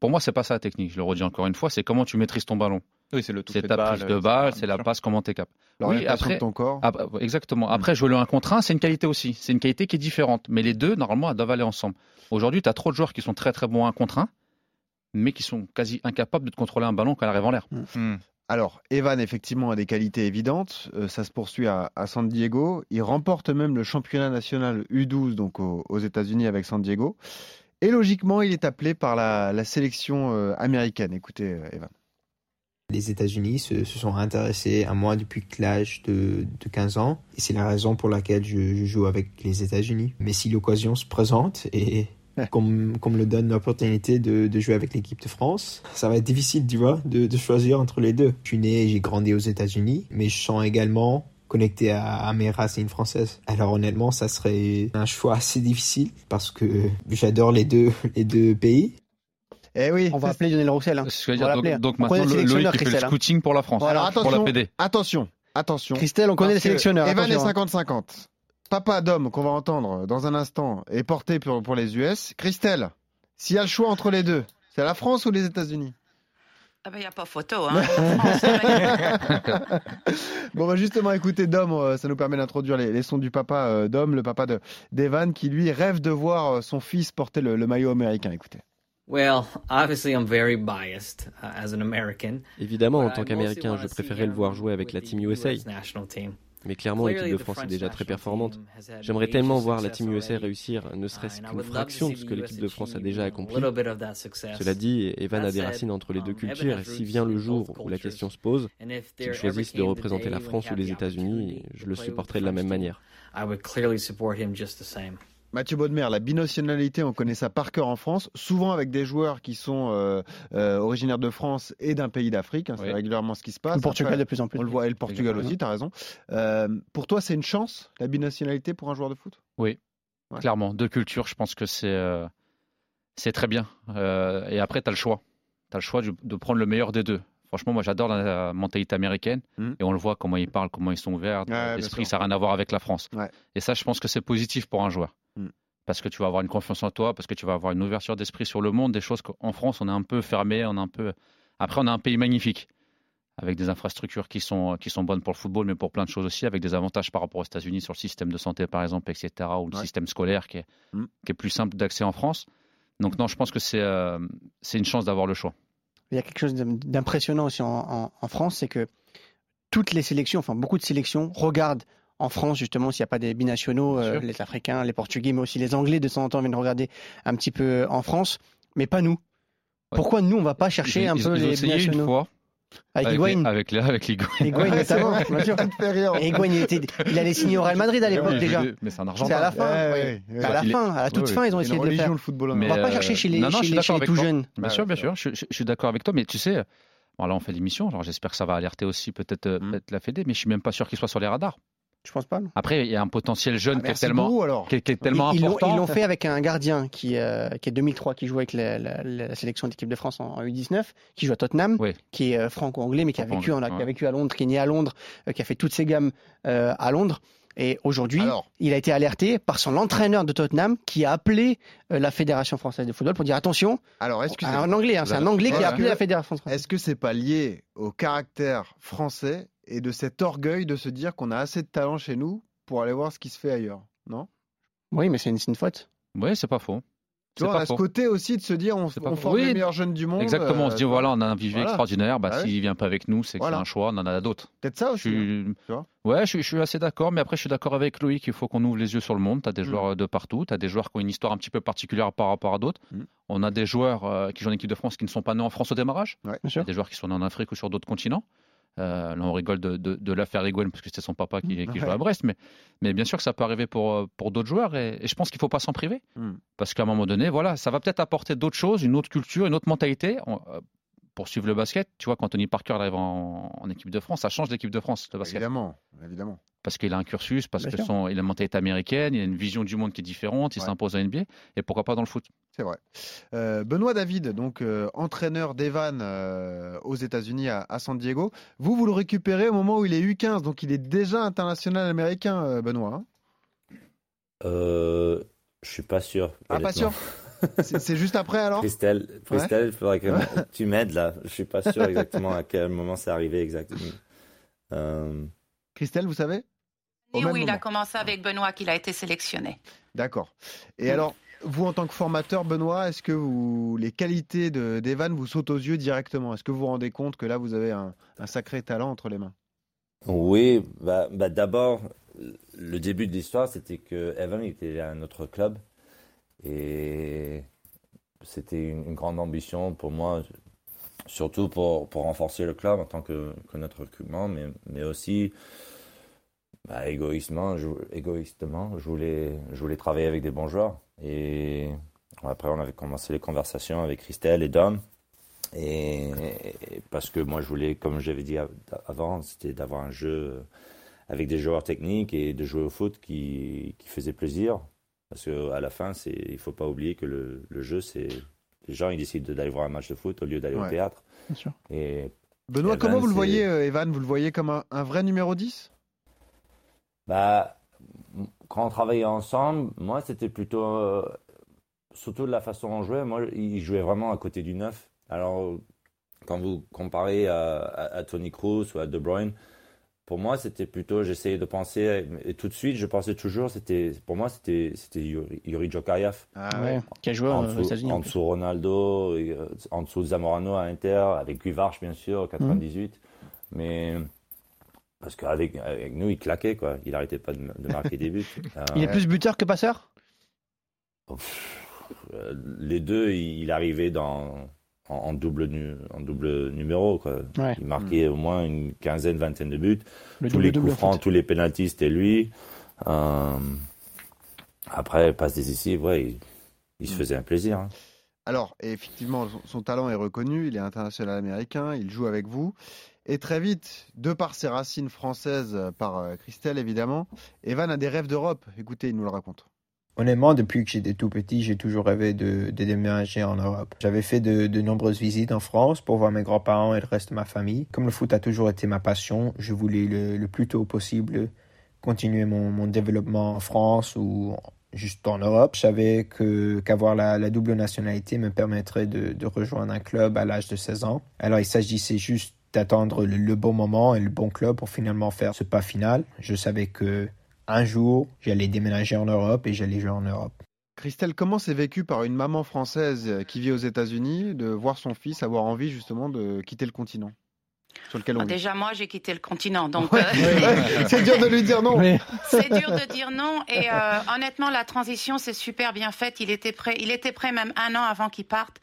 Speaker 4: Pour moi, c'est pas ça la technique. Je le redis encore une fois, c'est comment tu maîtrises ton ballon.
Speaker 7: Oui, c'est le toucher
Speaker 4: C'est
Speaker 7: de
Speaker 4: ta
Speaker 7: balle,
Speaker 4: prise de
Speaker 7: euh,
Speaker 4: balle, c'est la passe, comment t'es cap.
Speaker 2: L'orientation
Speaker 4: après-
Speaker 2: de ton corps.
Speaker 4: Ah, exactement. Après, jouer le 1 contre 1, c'est une qualité aussi. C'est une qualité qui est différente. Mais les deux, normalement, elles doivent aller ensemble. Aujourd'hui, tu as trop de joueurs qui sont très très bons 1 contre 1, mais qui sont quasi incapables de te contrôler un ballon quand elle arrive en l'air.
Speaker 7: Hmm.
Speaker 2: Alors, Evan, effectivement, a des qualités évidentes. Euh, ça se poursuit à, à San Diego. Il remporte même le championnat national U12 donc aux, aux États-Unis avec San Diego. Et logiquement, il est appelé par la, la sélection euh, américaine. Écoutez, euh, Evan.
Speaker 10: Les États-Unis se, se, sont intéressés à moi depuis l'âge de, de 15 ans et c'est la raison pour laquelle je, je joue avec les États-Unis. Mais si l'occasion se présente et comme, comme le donne l'opportunité de, de, jouer avec l'équipe de France. Ça va être difficile, tu vois, de, de choisir entre les deux. Je suis né et j'ai grandi aux États-Unis, mais je sens également connecté à, à, mes racines françaises. Alors honnêtement, ça serait un choix assez difficile parce que j'adore les deux, les deux pays.
Speaker 3: Eh oui, on va appeler Lionel Roussel. Hein.
Speaker 4: Ce que dire, donc, donc maintenant, le, Loïc qui fait le scouting pour la France,
Speaker 2: voilà,
Speaker 4: pour
Speaker 2: attention,
Speaker 4: la PD.
Speaker 2: Attention, attention.
Speaker 3: Christelle, on connaît les sélectionneurs.
Speaker 2: Evan est
Speaker 3: attention,
Speaker 2: 50-50. Papa Dom, qu'on va entendre dans un instant, est porté pour, pour les US. Christelle, s'il y a le choix entre les deux, c'est la France ou les États-Unis?
Speaker 5: Ah ben, il n'y a pas photo. Hein. <laughs> <laughs>
Speaker 2: bon, bah justement, écoutez, Dom, ça nous permet d'introduire les, les, sons du papa euh, Dom, le papa d'Evan, qui lui rêve de voir son fils porter le, le maillot américain. Écoutez.
Speaker 11: Well, obviously I'm very biased uh, as an American.
Speaker 12: Évidemment, en tant qu'Américain, je préférerais le voir jouer avec la Team USA. Mais clairement, l'équipe de France est déjà très performante. J'aimerais tellement voir la Team USA réussir, ne serait-ce qu'une fraction de ce que l'équipe de France a déjà accompli. Cela dit, Evan a des racines entre les deux cultures, et si vient le jour où la question se pose, qu'il choisisse de représenter la France ou les États-Unis, je le supporterai de la même manière.
Speaker 2: Mathieu Baudemer, la binationalité, on connaît ça par cœur en France, souvent avec des joueurs qui sont euh, euh, originaires de France et d'un pays d'Afrique. Hein, c'est oui. régulièrement ce qui se passe.
Speaker 3: Le Portugal
Speaker 2: Après,
Speaker 3: de plus en plus.
Speaker 2: On le voit, et le Portugal aussi, tu as raison. Euh, pour toi, c'est une chance, la binationalité, pour un joueur de foot?
Speaker 4: Oui, ouais. clairement. Deux cultures, je pense que c'est euh, c'est très bien. Euh, et après, tu as le choix. Tu as le choix de, de prendre le meilleur des deux. Franchement, moi, j'adore la mentalité américaine mmh. et on le voit comment ils parlent, comment ils sont ouverts.
Speaker 2: Ouais,
Speaker 4: L'esprit, ça n'a rien à voir avec la France.
Speaker 2: Ouais.
Speaker 4: Et ça, je pense que c'est positif pour un joueur.
Speaker 2: Mmh.
Speaker 4: Parce que tu vas avoir une confiance en toi, parce que tu vas avoir une ouverture d'esprit sur le monde, des choses qu'en France, on est un peu fermé, on est un peu. Après, on a un pays magnifique, avec des infrastructures qui sont, qui sont bonnes pour le football, mais pour plein de choses aussi, avec des avantages par rapport aux États-Unis sur le système de santé, par exemple, etc., ou le
Speaker 2: ouais.
Speaker 4: système scolaire qui est,
Speaker 2: mmh.
Speaker 4: qui est plus simple d'accès en France. Donc, non, je pense que c'est euh, une chance d'avoir le choix.
Speaker 3: Il y a quelque chose d'impressionnant aussi en, en, en France, c'est que toutes les sélections, enfin beaucoup de sélections, regardent en France, justement, s'il n'y a pas des binationaux, euh, les Africains, les Portugais, mais aussi les Anglais, de temps en temps, viennent regarder un petit peu en France, mais pas nous. Ouais. Pourquoi nous, on ne va pas chercher
Speaker 4: ils,
Speaker 3: un
Speaker 4: ils,
Speaker 3: peu
Speaker 4: ils
Speaker 3: les binationaux
Speaker 4: une fois.
Speaker 3: Avec Higuain
Speaker 4: Avec, avec Higuain.
Speaker 3: Higuain notamment, bien sûr. Et Higuain, il, était, il allait signer au Real Madrid à l'époque déjà.
Speaker 4: Mais c'est un argent.
Speaker 3: C'est à la fin. Ouais, ouais, à la fin, à la toute fin, ils ont essayé de le faire.
Speaker 2: Le football,
Speaker 3: on ne va pas chercher chez les,
Speaker 4: non, non,
Speaker 3: chez les, chez les tout
Speaker 4: toi.
Speaker 3: jeunes.
Speaker 4: Bien sûr, bien sûr. Je, je, je suis d'accord avec toi, mais tu sais, bon, là, on fait l'émission. Alors, j'espère que ça va alerter aussi peut-être mm. peut la Fédé, mais je suis même pas sûr qu'il soit sur les radars.
Speaker 3: Je pense pas. Non?
Speaker 4: Après, il y a un potentiel jeune
Speaker 2: ah,
Speaker 4: qui, est tellement,
Speaker 2: beaucoup,
Speaker 4: qui, est, qui est tellement
Speaker 3: ils,
Speaker 4: important.
Speaker 3: Ils l'ont fait avec un gardien qui, euh, qui est 2003, qui joue avec la, la, la sélection d'équipe de France en, en, U19, qui joue à Tottenham,
Speaker 4: oui.
Speaker 3: qui est euh, franco-anglais, mais qui a, vécu, en, ouais. qui a vécu à Londres, qui est né à Londres, euh, qui a fait toutes ses gammes euh, à Londres. Et aujourd'hui, il a été alerté par son entraîneur de Tottenham qui a appelé euh, la Fédération française de football pour dire attention.
Speaker 2: Alors, excusez-moi.
Speaker 3: Un anglais, hein, c'est un anglais qui a appelé la Fédération française.
Speaker 2: Est-ce que c'est pas lié au caractère français et de cet orgueil de se dire qu'on a assez de talent chez nous pour aller voir ce qui se fait ailleurs, non?
Speaker 3: Oui, mais c'est une, une, faute.
Speaker 4: Oui, c'est pas faux.
Speaker 2: Tu vois, on a ce côté aussi de se dire on, on forme
Speaker 4: oui,
Speaker 2: les meilleurs jeunes du monde.
Speaker 4: Exactement, on se dit
Speaker 2: euh,
Speaker 4: voilà, on a un vivier
Speaker 2: voilà.
Speaker 4: extraordinaire, bah,
Speaker 2: Ah
Speaker 4: s'il
Speaker 2: ouais.
Speaker 4: vient pas avec nous, c'est que
Speaker 2: Voilà.
Speaker 4: c'est un choix, on en a d'autres.
Speaker 2: Peut-être ça aussi.
Speaker 4: Je suis...
Speaker 2: hein, tu vois
Speaker 4: Ouais, je suis, je suis assez d'accord, mais après je suis d'accord avec Loïc, il faut qu'on ouvre les yeux sur le monde. Tu as des
Speaker 2: Mm.
Speaker 4: joueurs de partout, tu as des joueurs qui ont une histoire un petit peu particulière par rapport à d'autres.
Speaker 2: Mm.
Speaker 4: On a des joueurs euh, qui jouent en équipe de France qui ne sont pas nés en France au démarrage.
Speaker 2: Ouais.
Speaker 3: Bien sûr.
Speaker 4: Il y a des joueurs qui sont nés en Afrique ou sur d'autres continents. Euh, là, on rigole de, de, de l'affaire Higuain parce que c'était son papa qui, qui
Speaker 2: Ouais.
Speaker 4: jouait à Brest, mais, mais bien sûr que ça peut arriver pour, euh, pour d'autres joueurs et, et je pense qu'il ne faut pas s'en priver
Speaker 2: Mm.
Speaker 4: parce qu'à un moment donné, voilà, ça va peut-être apporter d'autres choses, une autre culture, une autre mentalité. On- euh, pour suivre le basket, tu vois, quand Tony Parker arrive en, en équipe de France, ça change l'équipe de France, le basket
Speaker 2: Évidemment, évidemment.
Speaker 4: parce qu'il a un cursus, parce
Speaker 3: Bien
Speaker 4: que
Speaker 3: sûr.
Speaker 4: son, il a une mentalité américaine, il a une vision du monde qui est différente, il
Speaker 2: Ouais.
Speaker 4: s'impose à NBA, et pourquoi pas dans le foot
Speaker 2: C'est vrai. Euh, Benoît David, donc euh, entraîneur d'Evan euh, aux États-Unis à, à, San Diego. Vous, vous le récupérez au moment où il est U15, donc il est déjà international américain, euh, Benoît. Hein?
Speaker 9: Euh, je suis pas sûr.
Speaker 2: Ah, pas sûr? <laughs> C'est juste après alors?
Speaker 9: Christelle, Christelle, ouais. faudrait que ouais. tu m'aides là. Je suis pas sûr exactement à quel moment c'est arrivé exactement.
Speaker 2: Euh... Christelle, vous savez?
Speaker 5: Au oui, il a commencé avec Benoît qu'il a été sélectionné.
Speaker 2: D'accord. Et alors, vous en tant que formateur, Benoît, est-ce que vous, les qualités d'Evan vous sautent aux yeux directement? Est-ce que vous vous rendez compte que là, vous avez un, un sacré talent entre les mains?
Speaker 9: Oui, bah, bah d'abord, le début de l'histoire, c'était que Evan était à notre club. Et c'était une, grande ambition pour moi. surtout pour, pour renforcer le club en tant que, que notre recrutement, mais, mais aussi bah, égoïstement, je, égoïstement, je voulais, je voulais travailler avec des bons joueurs. Et après, on avait commencé les conversations avec Christelle et Dom. Et, parce que moi, je voulais, comme j'avais dit avant, c'était d'avoir un jeu avec des joueurs techniques et de jouer au foot qui, qui faisait plaisir. Parce qu'à la fin, il ne faut pas oublier que le, le jeu, c'est. Les gens, ils décident d'aller voir un match de foot au lieu d'aller au théâtre.
Speaker 3: Bien sûr.
Speaker 9: Et
Speaker 2: Benoît, comment vous le voyez, euh, Evan? Vous le voyez comme un, un vrai numéro 10
Speaker 9: bah, quand on travaillait ensemble, moi, c'était plutôt. Euh, surtout de la façon dont on jouait. Moi, il jouait vraiment à côté du neuf. Alors, quand vous comparez à, à, Tony Cruz ou à De Bruyne, pour moi, c'était plutôt, j'essayais de penser, et tout de suite, je pensais toujours, c'était, pour moi, c'était, c'était Yuri, Yuri Djokayev.
Speaker 3: Ah ouais, qui a joué
Speaker 9: en
Speaker 3: aux États-Unis.
Speaker 9: En dessous Ronaldo, euh, en dessous Zamorano à Inter, avec Guivarch, bien sûr, 98. Mmh. Mais parce qu'avec avec nous, il claquait, quoi. Il n'arrêtait pas de, de, marquer des buts. <laughs>
Speaker 3: il est plus buteur que passeur?
Speaker 9: euh, Les deux, il arrivait dans, en, double, en double numéro. Quoi.
Speaker 3: Ouais.
Speaker 9: Il marquait au moins une quinzaine, vingtaine de buts. Le tous les coups francs, tous les pénalties, c'était lui. Euh, après, passe décisive, ouais, il, il se mm. faisait un plaisir. Hein.
Speaker 2: Alors, effectivement, son, son talent est reconnu. Il est international américain. Il joue avec vous. Et très vite, de par ses racines françaises, euh, par euh, Christelle évidemment, Evan a des rêves d'Europe. Écoutez, il nous le raconte.
Speaker 10: Honnêtement, depuis que j'étais tout petit, j'ai toujours rêvé de, déménager en Europe. J'avais fait de, nombreuses visites en France pour voir mes grands-parents et le reste de ma famille. Comme le foot a toujours été ma passion, je voulais le, plus tôt possible continuer mon, développement en France ou juste en Europe. Je savais qu'avoir la, la, double nationalité me permettrait de rejoindre un club à l'âge de 16 ans. Alors il s'agissait juste d'attendre le, bon moment et le bon club pour finalement faire ce pas final. Je savais que un jour, j'allais déménager en Europe et j'allais jouer en Europe.
Speaker 2: Christelle, comment c'est vécu par une maman française qui vit aux États-Unis de voir son fils avoir envie justement de quitter le continent? Sur lequel on
Speaker 5: ah, Déjà, moi, j'ai quitté le continent, donc
Speaker 2: ouais, euh... <laughs> <laughs> c'est dur de lui dire non. <laughs>
Speaker 5: c'est dur de dire non, et euh, honnêtement, la transition c'est super bien faite. Il était prêt, il était prêt même un an avant qu'il parte.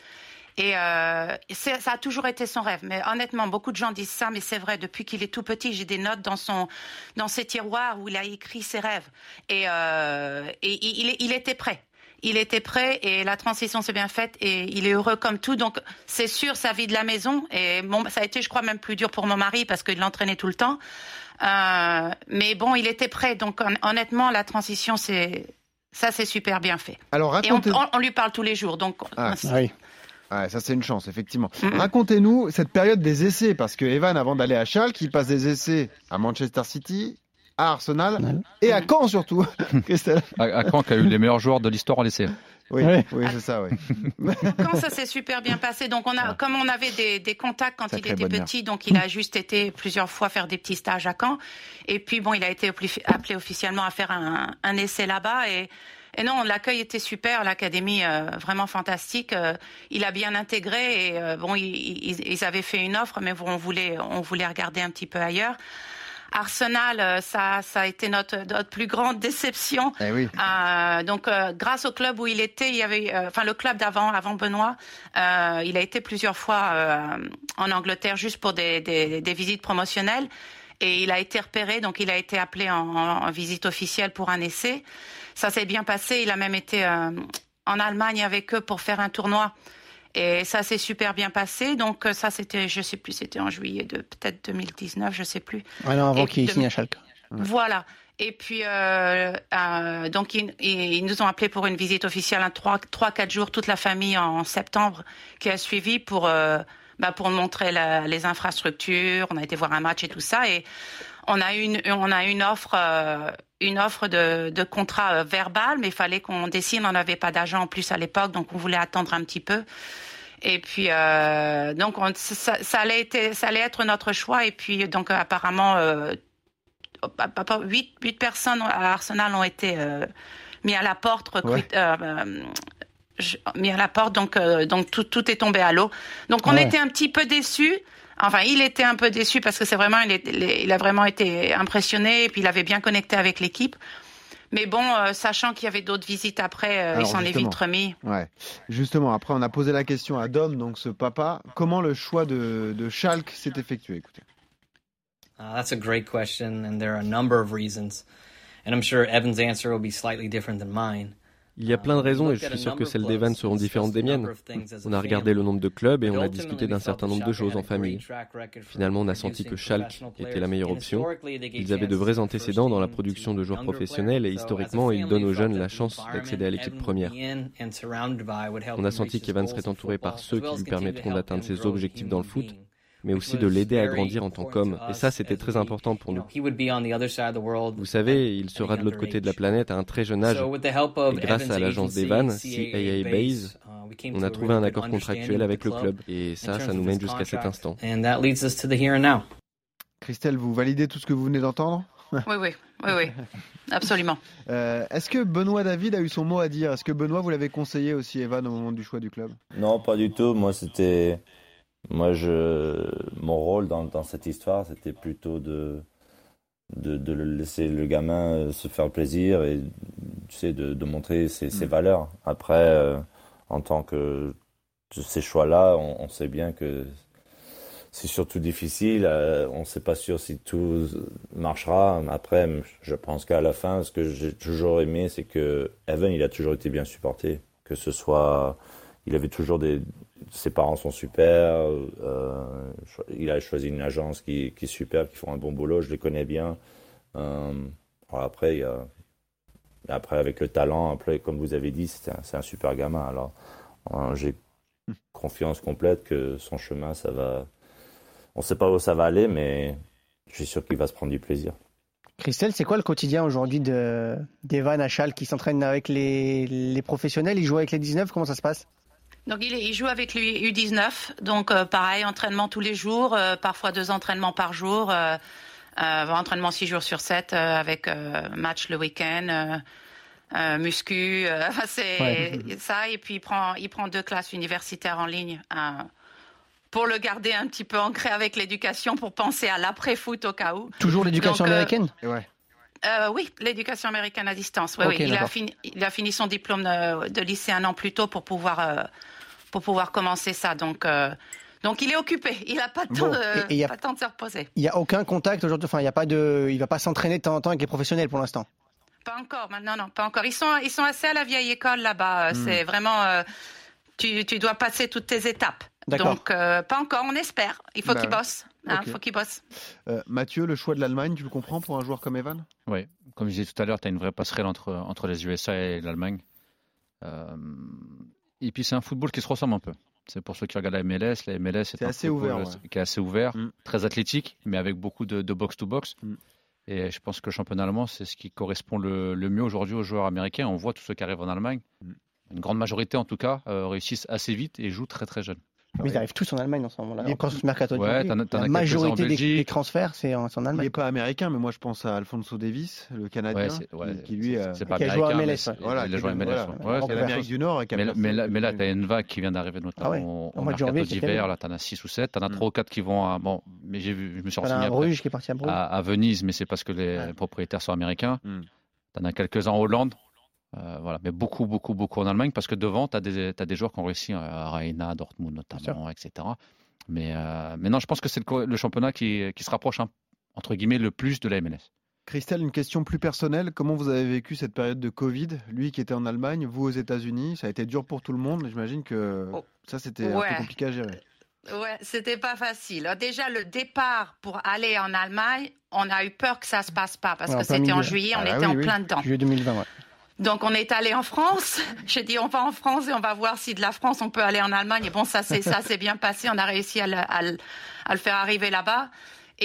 Speaker 5: Et euh, ça a toujours été son rêve. Mais honnêtement, beaucoup de gens disent ça, mais c'est vrai. Depuis qu'il est tout petit, j'ai des notes dans son dans ses tiroirs où il a écrit ses rêves. Et, euh, et il, il était prêt il était prêt et la transition s'est bien faite et il est heureux comme tout. Donc c'est sûr sa vie de la maison et bon, ça a été, je crois, même plus dur pour mon mari parce qu'il l'entraînait tout le temps. Euh, mais bon, il était prêt. Donc honnêtement, la transition, c'est ça, c'est super bien fait.
Speaker 2: Alors
Speaker 5: et on, on, on, lui parle tous les jours. Donc
Speaker 2: ah, oui. Ouais, ça c'est une chance, effectivement. Racontez-nous cette période des essais, parce que Evan, avant d'aller à Schalke, il passe des essais à Manchester City, à Arsenal et à Caen surtout. <laughs> Christelle.
Speaker 4: À, à Caen, qui a eu les meilleurs joueurs de l'histoire en essai.
Speaker 2: Oui, oui c'est ça, oui. <laughs>
Speaker 5: Quand ça s'est super bien passé, donc on a, comme on avait des, des contacts quand il était petit, donc il a juste été plusieurs fois faire des petits stages à Caen. Et puis bon, il a été appelé officiellement à faire un, un essai là-bas et et non, l'accueil était super, l'académie euh, vraiment fantastique. Euh, il a bien intégré et euh, bon, ils, ils, avaient fait une offre, mais on voulait, on voulait regarder un petit peu ailleurs. Arsenal, ça, ça a été notre, notre plus grande déception.
Speaker 2: Eh oui.
Speaker 5: euh, donc, euh, grâce au club où il était, il y avait, euh, enfin le club d'avant, avant Benoît, euh, il a été plusieurs fois en Angleterre juste pour des, des, des, visites promotionnelles et il a été repéré, donc il a été appelé en, en visite officielle pour un essai. Ça s'est bien passé. Il a même été euh, en Allemagne avec eux pour faire un tournoi. Et ça s'est super bien passé. Donc euh, ça, c'était, je sais plus, c'était en juillet de peut-être 2019, je sais plus.
Speaker 3: Ouais, non, avant qu'il signe à Schalke.
Speaker 5: Voilà. Et puis, euh, euh, donc, ils, ils, nous ont appelé pour une visite officielle, un 3-4 jours, toute la famille en septembre, qui a suivi pour, euh, bah, pour montrer la, les infrastructures. On a été voir un match et tout ça. Et on a une, on a une offre, euh, une offre de, de contrat euh, verbal, mais il fallait qu'on décide. On n'avait pas d'agent en plus à l'époque, donc on voulait attendre un petit peu. Et puis euh, donc on, ça, ça, allait être, ça allait être notre choix. Et puis donc apparemment euh, huit, huit personnes à Arsenal ont été euh, mis à la porte, ouais. Euh, mis à la porte. Donc donc tout, tout est tombé à l'eau. Donc on ouais. était un petit peu déçus. Enfin, il était un peu déçu parce que c'est vraiment, il, est, il, a vraiment été impressionné et puis il avait bien connecté avec l'équipe. Mais bon, euh, sachant qu'il y avait d'autres visites après, euh, il s'en est vite remis.
Speaker 2: Ouais. Justement, après, on a posé la question à Dom, donc ce papa, comment le choix de, de Schalke s'est effectué Écoutez?
Speaker 11: Uh, that's a great question, and there are a number of reasons. And I'm sure Evan's answer will be slightly different than mine.
Speaker 12: Il y a plein de raisons et je suis sûr que celles d'Evan seront différentes des miennes. On a regardé le nombre de clubs et on a discuté d'un certain nombre de choses en famille. Finalement, on a senti que Schalke était la meilleure option. Ils avaient de vrais antécédents dans la production de joueurs professionnels et historiquement, ils donnent aux jeunes la chance d'accéder à l'équipe première. On a senti qu'Evan serait entouré par ceux qui lui permettront d'atteindre ses objectifs dans le foot mais aussi de l'aider à grandir en tant qu'homme. Et ça, c'était très important pour nous. Vous savez, il sera de l'autre côté de la planète à un très jeune âge. Et grâce à l'agence d'Evan, CAA Base, on a trouvé un accord contractuel avec le club. Et ça, ça nous mène jusqu'à cet instant.
Speaker 2: Christelle, vous validez tout ce que vous venez d'entendre? <laughs>
Speaker 5: Oui, oui, oui, oui, absolument.
Speaker 2: Euh, est-ce que Benoît David a eu son mot à dire? Est-ce que Benoît, vous l'avez conseillé aussi, Evan, au moment du choix du club?
Speaker 9: Non, pas du tout. Moi, c'était moi, je, mon rôle dans, dans cette histoire, c'était plutôt de, de, de, laisser le gamin euh, se faire plaisir et tu sais, de, de montrer ses, ses, mm. valeurs. Après, euh, en tant que ces choix-là, on, on, sait bien que c'est surtout difficile. Euh, on ne sait pas sûr si tout marchera. Après, je pense qu'à la fin, ce que j'ai toujours aimé, c'est que Evan, il a toujours été bien supporté. Que ce soit, il avait toujours des, ses parents sont super. Euh, il a choisi une agence qui, est super, qui font un bon boulot. Je les connais bien. Euh, après, après, avec le talent, comme vous avez dit, c'est un, super gamin. Alors, euh, j'ai confiance complète que son chemin, ça va. On ne sait pas où ça va aller, mais je suis sûr qu'il va se prendre du plaisir.
Speaker 3: Christelle, c'est quoi le quotidien aujourd'hui d'Evan Achal qui s'entraîne avec les, les professionnels? Il joue avec les 19 Comment ça se passe?
Speaker 5: Donc il, il, joue avec lui U19, donc euh, pareil, entraînement tous les jours, euh, parfois deux entraînements par jour, euh, euh entraînement six jours sur sept avec match le week-end, muscu, <laughs> c'est ouais. ça. Et puis il prend, il prend deux classes universitaires en ligne pour le garder un petit peu ancré avec l'éducation, pour penser à l'après-foot au cas où.
Speaker 3: Toujours l'éducation américaine? Ouais.
Speaker 5: Euh, oui, l'éducation américaine à distance. Oui, okay, oui. Il, a fini, il a fini son diplôme de, de, lycée un an plus tôt pour pouvoir, euh, pour pouvoir commencer ça. Donc, euh, donc il est occupé. Il n'a pas, bon, a, pas temps de se reposer.
Speaker 3: Il n'y a aucun contact aujourd'hui. Enfin, il y a pas de, il va pas s'entraîner de temps en temps avec les professionnels pour l'instant.
Speaker 5: Pas encore. Non, non, pas encore. Ils sont, ils sont assez à la vieille école là-bas. Hmm. C'est vraiment, euh, tu, tu dois passer toutes tes étapes. Donc, euh, pas encore, on espère. Il faut bah, qu'il bosse. Hein, okay. faut qu'il bosse.
Speaker 2: Euh, Mathieu, le choix de l'Allemagne, tu le comprends pour un joueur comme Evan?
Speaker 4: Oui, comme je disais tout à l'heure, tu as une vraie passerelle entre, entre les USA et l'Allemagne. Euh, et puis, c'est un football qui se ressemble un peu. C'est pour ceux qui regardent la MLS. La MLS,
Speaker 2: c'est assez ouvert, ouais.
Speaker 4: qui est assez ouvert, mm. très athlétique, mais avec beaucoup de box-to-box. Mm. Et je pense que le championnat allemand, c'est ce qui correspond le, le mieux aujourd'hui aux joueurs américains. On voit tous ceux qui arrivent en Allemagne. Mm. Une grande majorité, en tout cas, euh, réussissent assez vite et jouent très très jeunes.
Speaker 3: Mais ils arrivent tous en Allemagne en ce moment-là. Quand ce mercato ouais, la majorité des, des, transferts, c'est en, en, Allemagne.
Speaker 2: Il n'est pas américain, mais moi je pense à Alfonso Davis, le Canadien, ouais, qui, qui, lui
Speaker 4: euh,
Speaker 3: qui a joué à MLS.
Speaker 4: Voilà, il a joué à MLS.
Speaker 2: Voilà, c'est l'Amérique du Nord.
Speaker 4: mais, mais, là, mais là tu as une vague qui vient d'arriver notamment ah au, au mercato d'hiver. Là, tu en as 6 ou 7. Tu en as 3 mm. ou 4 qui vont à. Bon, mais j'ai vu, je me suis renseigné.
Speaker 3: Bruges qui est parti à Bruges.
Speaker 4: À Venise, mais c'est parce que les propriétaires sont américains. Mm. Tu en as quelques-uns en Hollande. Euh, voilà, mais beaucoup, beaucoup, beaucoup en Allemagne parce que devant, tu as, as, des joueurs qui ont réussi à Reina, Dortmund notamment, etc. Mais, euh, mais non, je pense que c'est le, le, championnat qui, qui se rapproche, hein, entre guillemets, le plus de la MLS.
Speaker 2: Christelle, une question plus personnelle. Comment vous avez vécu cette période de Covid Lui qui était en Allemagne, vous aux États-Unis, ça a été dur pour tout le monde. J'imagine que oh. ça, c'était ouais. un peu compliqué à gérer.
Speaker 5: Ouais, c'était pas facile. Déjà, le départ pour aller en Allemagne, on a eu peur que ça se passe pas parce que c'était en juillet, on ah, était oui, en oui. plein dedans.
Speaker 3: Juillet 2020, ouais.
Speaker 5: Donc on est allé en France. <laughs> J'ai dit on va en France et on va voir si de la France on peut aller en Allemagne. Et bon, ça c'est ça s'est bien passé. On a réussi à le, à le, à le faire arriver là-bas.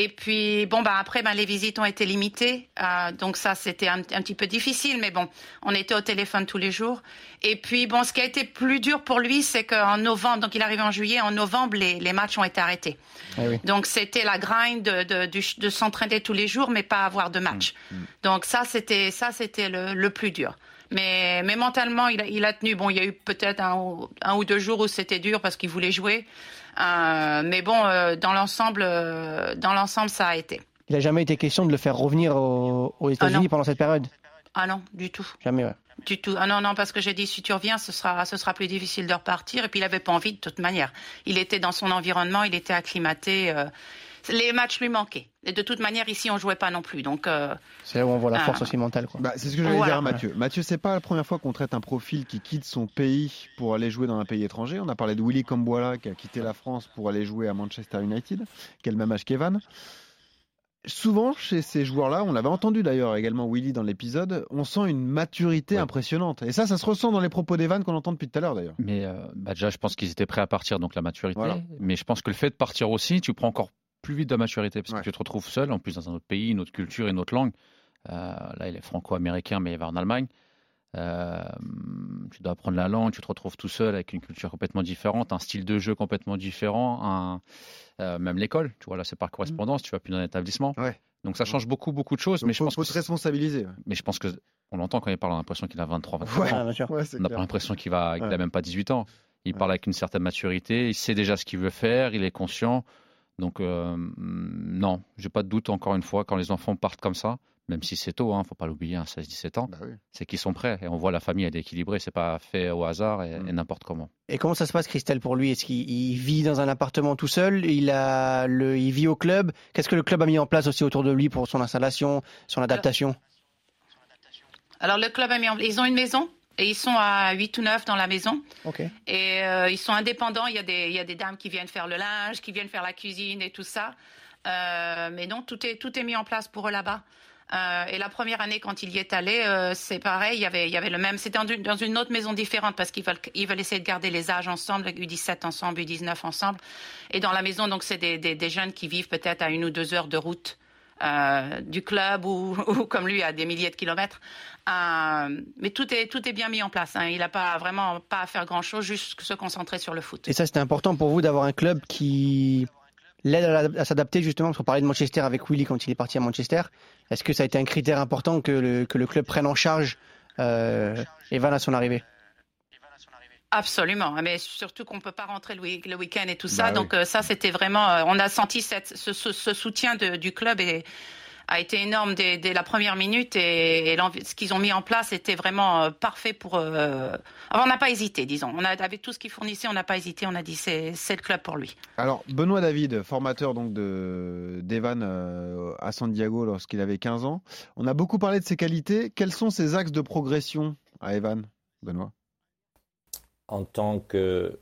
Speaker 5: Et puis bon bah après ben les visites ont été limitées, euh, donc ça c'était un, un, petit peu difficile, mais bon on était au téléphone tous les jours. Et puis bon ce qui a été plus dur pour lui c'est qu'en novembre, donc il arrive en juillet, en novembre les, les matchs ont été arrêtés. Ah oui. Donc c'était la grind de, de, de, de s'entraîner tous les jours mais pas avoir de match. Mmh, mmh. Donc ça c'était ça c'était le, le plus dur. Mais, mais mentalement, il a, il a tenu. Bon, il y a eu peut-être un, un, ou deux jours où c'était dur parce qu'il voulait jouer. Euh, mais bon, euh, dans l'ensemble, euh, dans l'ensemble, ça a été.
Speaker 3: Il n'a jamais été question de le faire revenir aux, aux États-Unis pendant cette période?
Speaker 5: Ah non, du tout.
Speaker 3: Jamais, ouais.
Speaker 5: Du tout. Ah non, non, parce que j'ai dit, si tu reviens, ce sera, ce sera plus difficile de repartir. Et puis, il n'avait pas envie de toute manière. Il était dans son environnement, il était acclimaté. Euh, les matchs lui manquaient. Et de toute manière, ici, on jouait pas non plus. Donc, euh,
Speaker 3: c'est là où on voit la force aussi mentale.
Speaker 2: Bah, c'est ce que j'allais dire à Mathieu. Mathieu, c'est pas la première fois qu'on traite un profil qui quitte son pays pour aller jouer dans un pays étranger. On a parlé de Willy Camboila qui a quitté la France pour aller jouer à Manchester United, qui a le même âge qu'Evan souvent chez ces joueurs-là, on l'avait entendu d'ailleurs également Willy dans l'épisode, on sent une maturité impressionnante. Et ça, ça se ressent dans les propos d'Evan qu'on entend depuis tout à l'heure d'ailleurs.
Speaker 4: Mais euh, bah, déjà, je pense qu'ils étaient prêts à partir, donc la maturité. Mais je pense que le fait de partir aussi, tu prends encore plus vite de maturité parce que tu te retrouves seul, en plus dans un autre pays, une autre culture, une autre langue. Euh, là, il est franco-américain, mais il va en Allemagne. Euh, tu dois apprendre la langue, tu te retrouves tout seul avec une culture complètement différente, un style de jeu complètement différent, un, euh, même l'école. Tu vois, là, c'est par correspondance, tu vas plus dans un établissement. Donc ça change beaucoup, beaucoup de choses. mais je pense
Speaker 2: faut se responsabiliser.
Speaker 4: Mais je pense que on l'entend quand il parle, on a l'impression qu'il a 23, 24 ans. on n'a pas l'impression qu'il va, n'a même pas 18 ans. Il parle avec une certaine maturité, il sait déjà ce qu'il veut faire, il est conscient. Donc euh, non, j'ai pas de doute encore une fois quand les enfants partent comme ça, même si c'est tôt, hein, faut pas l'oublier, 16-17 ans, bah c'est qu'ils sont prêts. Et on voit la famille, elle est équilibrée, c'est pas fait au hasard et, mm. n'importe comment.
Speaker 3: Et comment ça se passe, Christelle, pour lui? Est-ce qu'il vit dans un appartement tout seul? Il, a le, il vit au club? Qu'est-ce que le club a mis en place aussi autour de lui pour son installation, son adaptation?
Speaker 5: Alors, le club a mis en Ils ont une maison? Et ils sont à 8 ou 9 dans la maison. Et euh, ils sont indépendants. Il y, a des, il y a des dames qui viennent faire le linge, qui viennent faire la cuisine et tout ça. Euh, mais non, tout est, tout est mis en place pour eux là-bas. Euh, et la première année, quand il y est allé, euh, c'est pareil, il y avait, il y avait le même. C'était dans une autre maison différente parce qu'ils veulent, ils veulent essayer de garder les âges ensemble, U17 ensemble, U19 ensemble. Et dans la maison, donc, c'est des, des, des, jeunes qui vivent peut-être à une ou deux heures de route euh, du club <laughs> ou, comme lui à des milliers de kilomètres. Euh, mais tout est, tout est bien mis en place. Hein. Il n'a pas vraiment pas à faire grand-chose, juste se concentrer sur le foot.
Speaker 3: Et ça, c'était important pour vous d'avoir un club qui l'aide à, s'adapter justement, parce qu'on parlait de Manchester avec Willy quand il est parti à Manchester. Est-ce que ça a été un critère important que le, que le club prenne en charge euh, Evan à son arrivée?
Speaker 5: Absolument, mais surtout qu'on ne peut pas rentrer le, week-end et tout ça. Bah Donc euh, ça, c'était vraiment, euh, on a senti cette, ce, ce, soutien de, du club et a été énorme dès, la première minute et, ce qu'ils ont mis en place était vraiment euh, parfait pour. Euh, on n'a pas hésité, disons. On a, avec tout ce qu'ils fournissaient, on n'a pas hésité. On a dit c'est le club pour lui.
Speaker 2: Alors Benoît David, formateur donc de d'Evan euh, à San Diego lorsqu'il avait 15 ans. On a beaucoup parlé de ses qualités. Quels sont ses axes de progression à Evan, Benoît?
Speaker 9: En tant que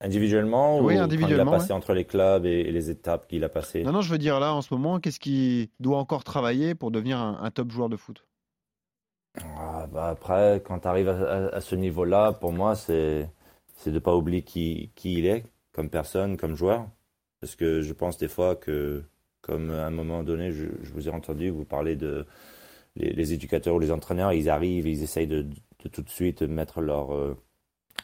Speaker 9: Individuellement
Speaker 2: oui, ou individuellement,
Speaker 9: il a passé entre les clubs et, les étapes qu'il a passées?
Speaker 2: Non, non, je veux dire là, en ce moment, qu'est-ce qu'il doit encore travailler pour devenir un, top joueur de foot?
Speaker 9: Ah, bah Après, quand tu arrives à, ce niveau-là, pour moi, c'est de ne pas oublier qui, qui il est comme personne, comme joueur. Parce que je pense des fois que, comme à un moment donné, je, vous ai entendu vous parler de les, éducateurs ou les entraîneurs, ils arrivent, ils essayent de, tout de suite mettre leur... Euh,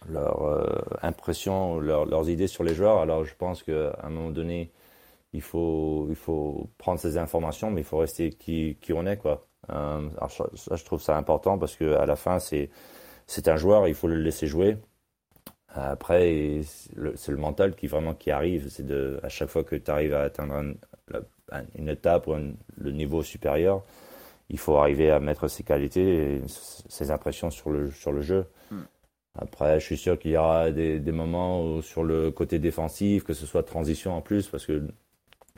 Speaker 9: leur euh, impression, leurs idées sur les joueurs. Alors je pense qu'à un moment donné, il faut, il faut prendre ces informations, mais il faut rester qui, qui on est. Quoi. Euh, alors ça, je trouve ça important parce qu'à la fin, c'est, c'est un joueur, il faut le laisser jouer. Après, c'est le mental qui vraiment qui arrive. C'est de, à chaque fois que tu arrives à atteindre une étape ou le niveau supérieur, il faut arriver à mettre ses qualités et ses impressions sur le, sur le jeu. Hmm. Après, je suis sûr qu'il y aura des, moments sur le côté défensif, que ce soit transition en plus, parce que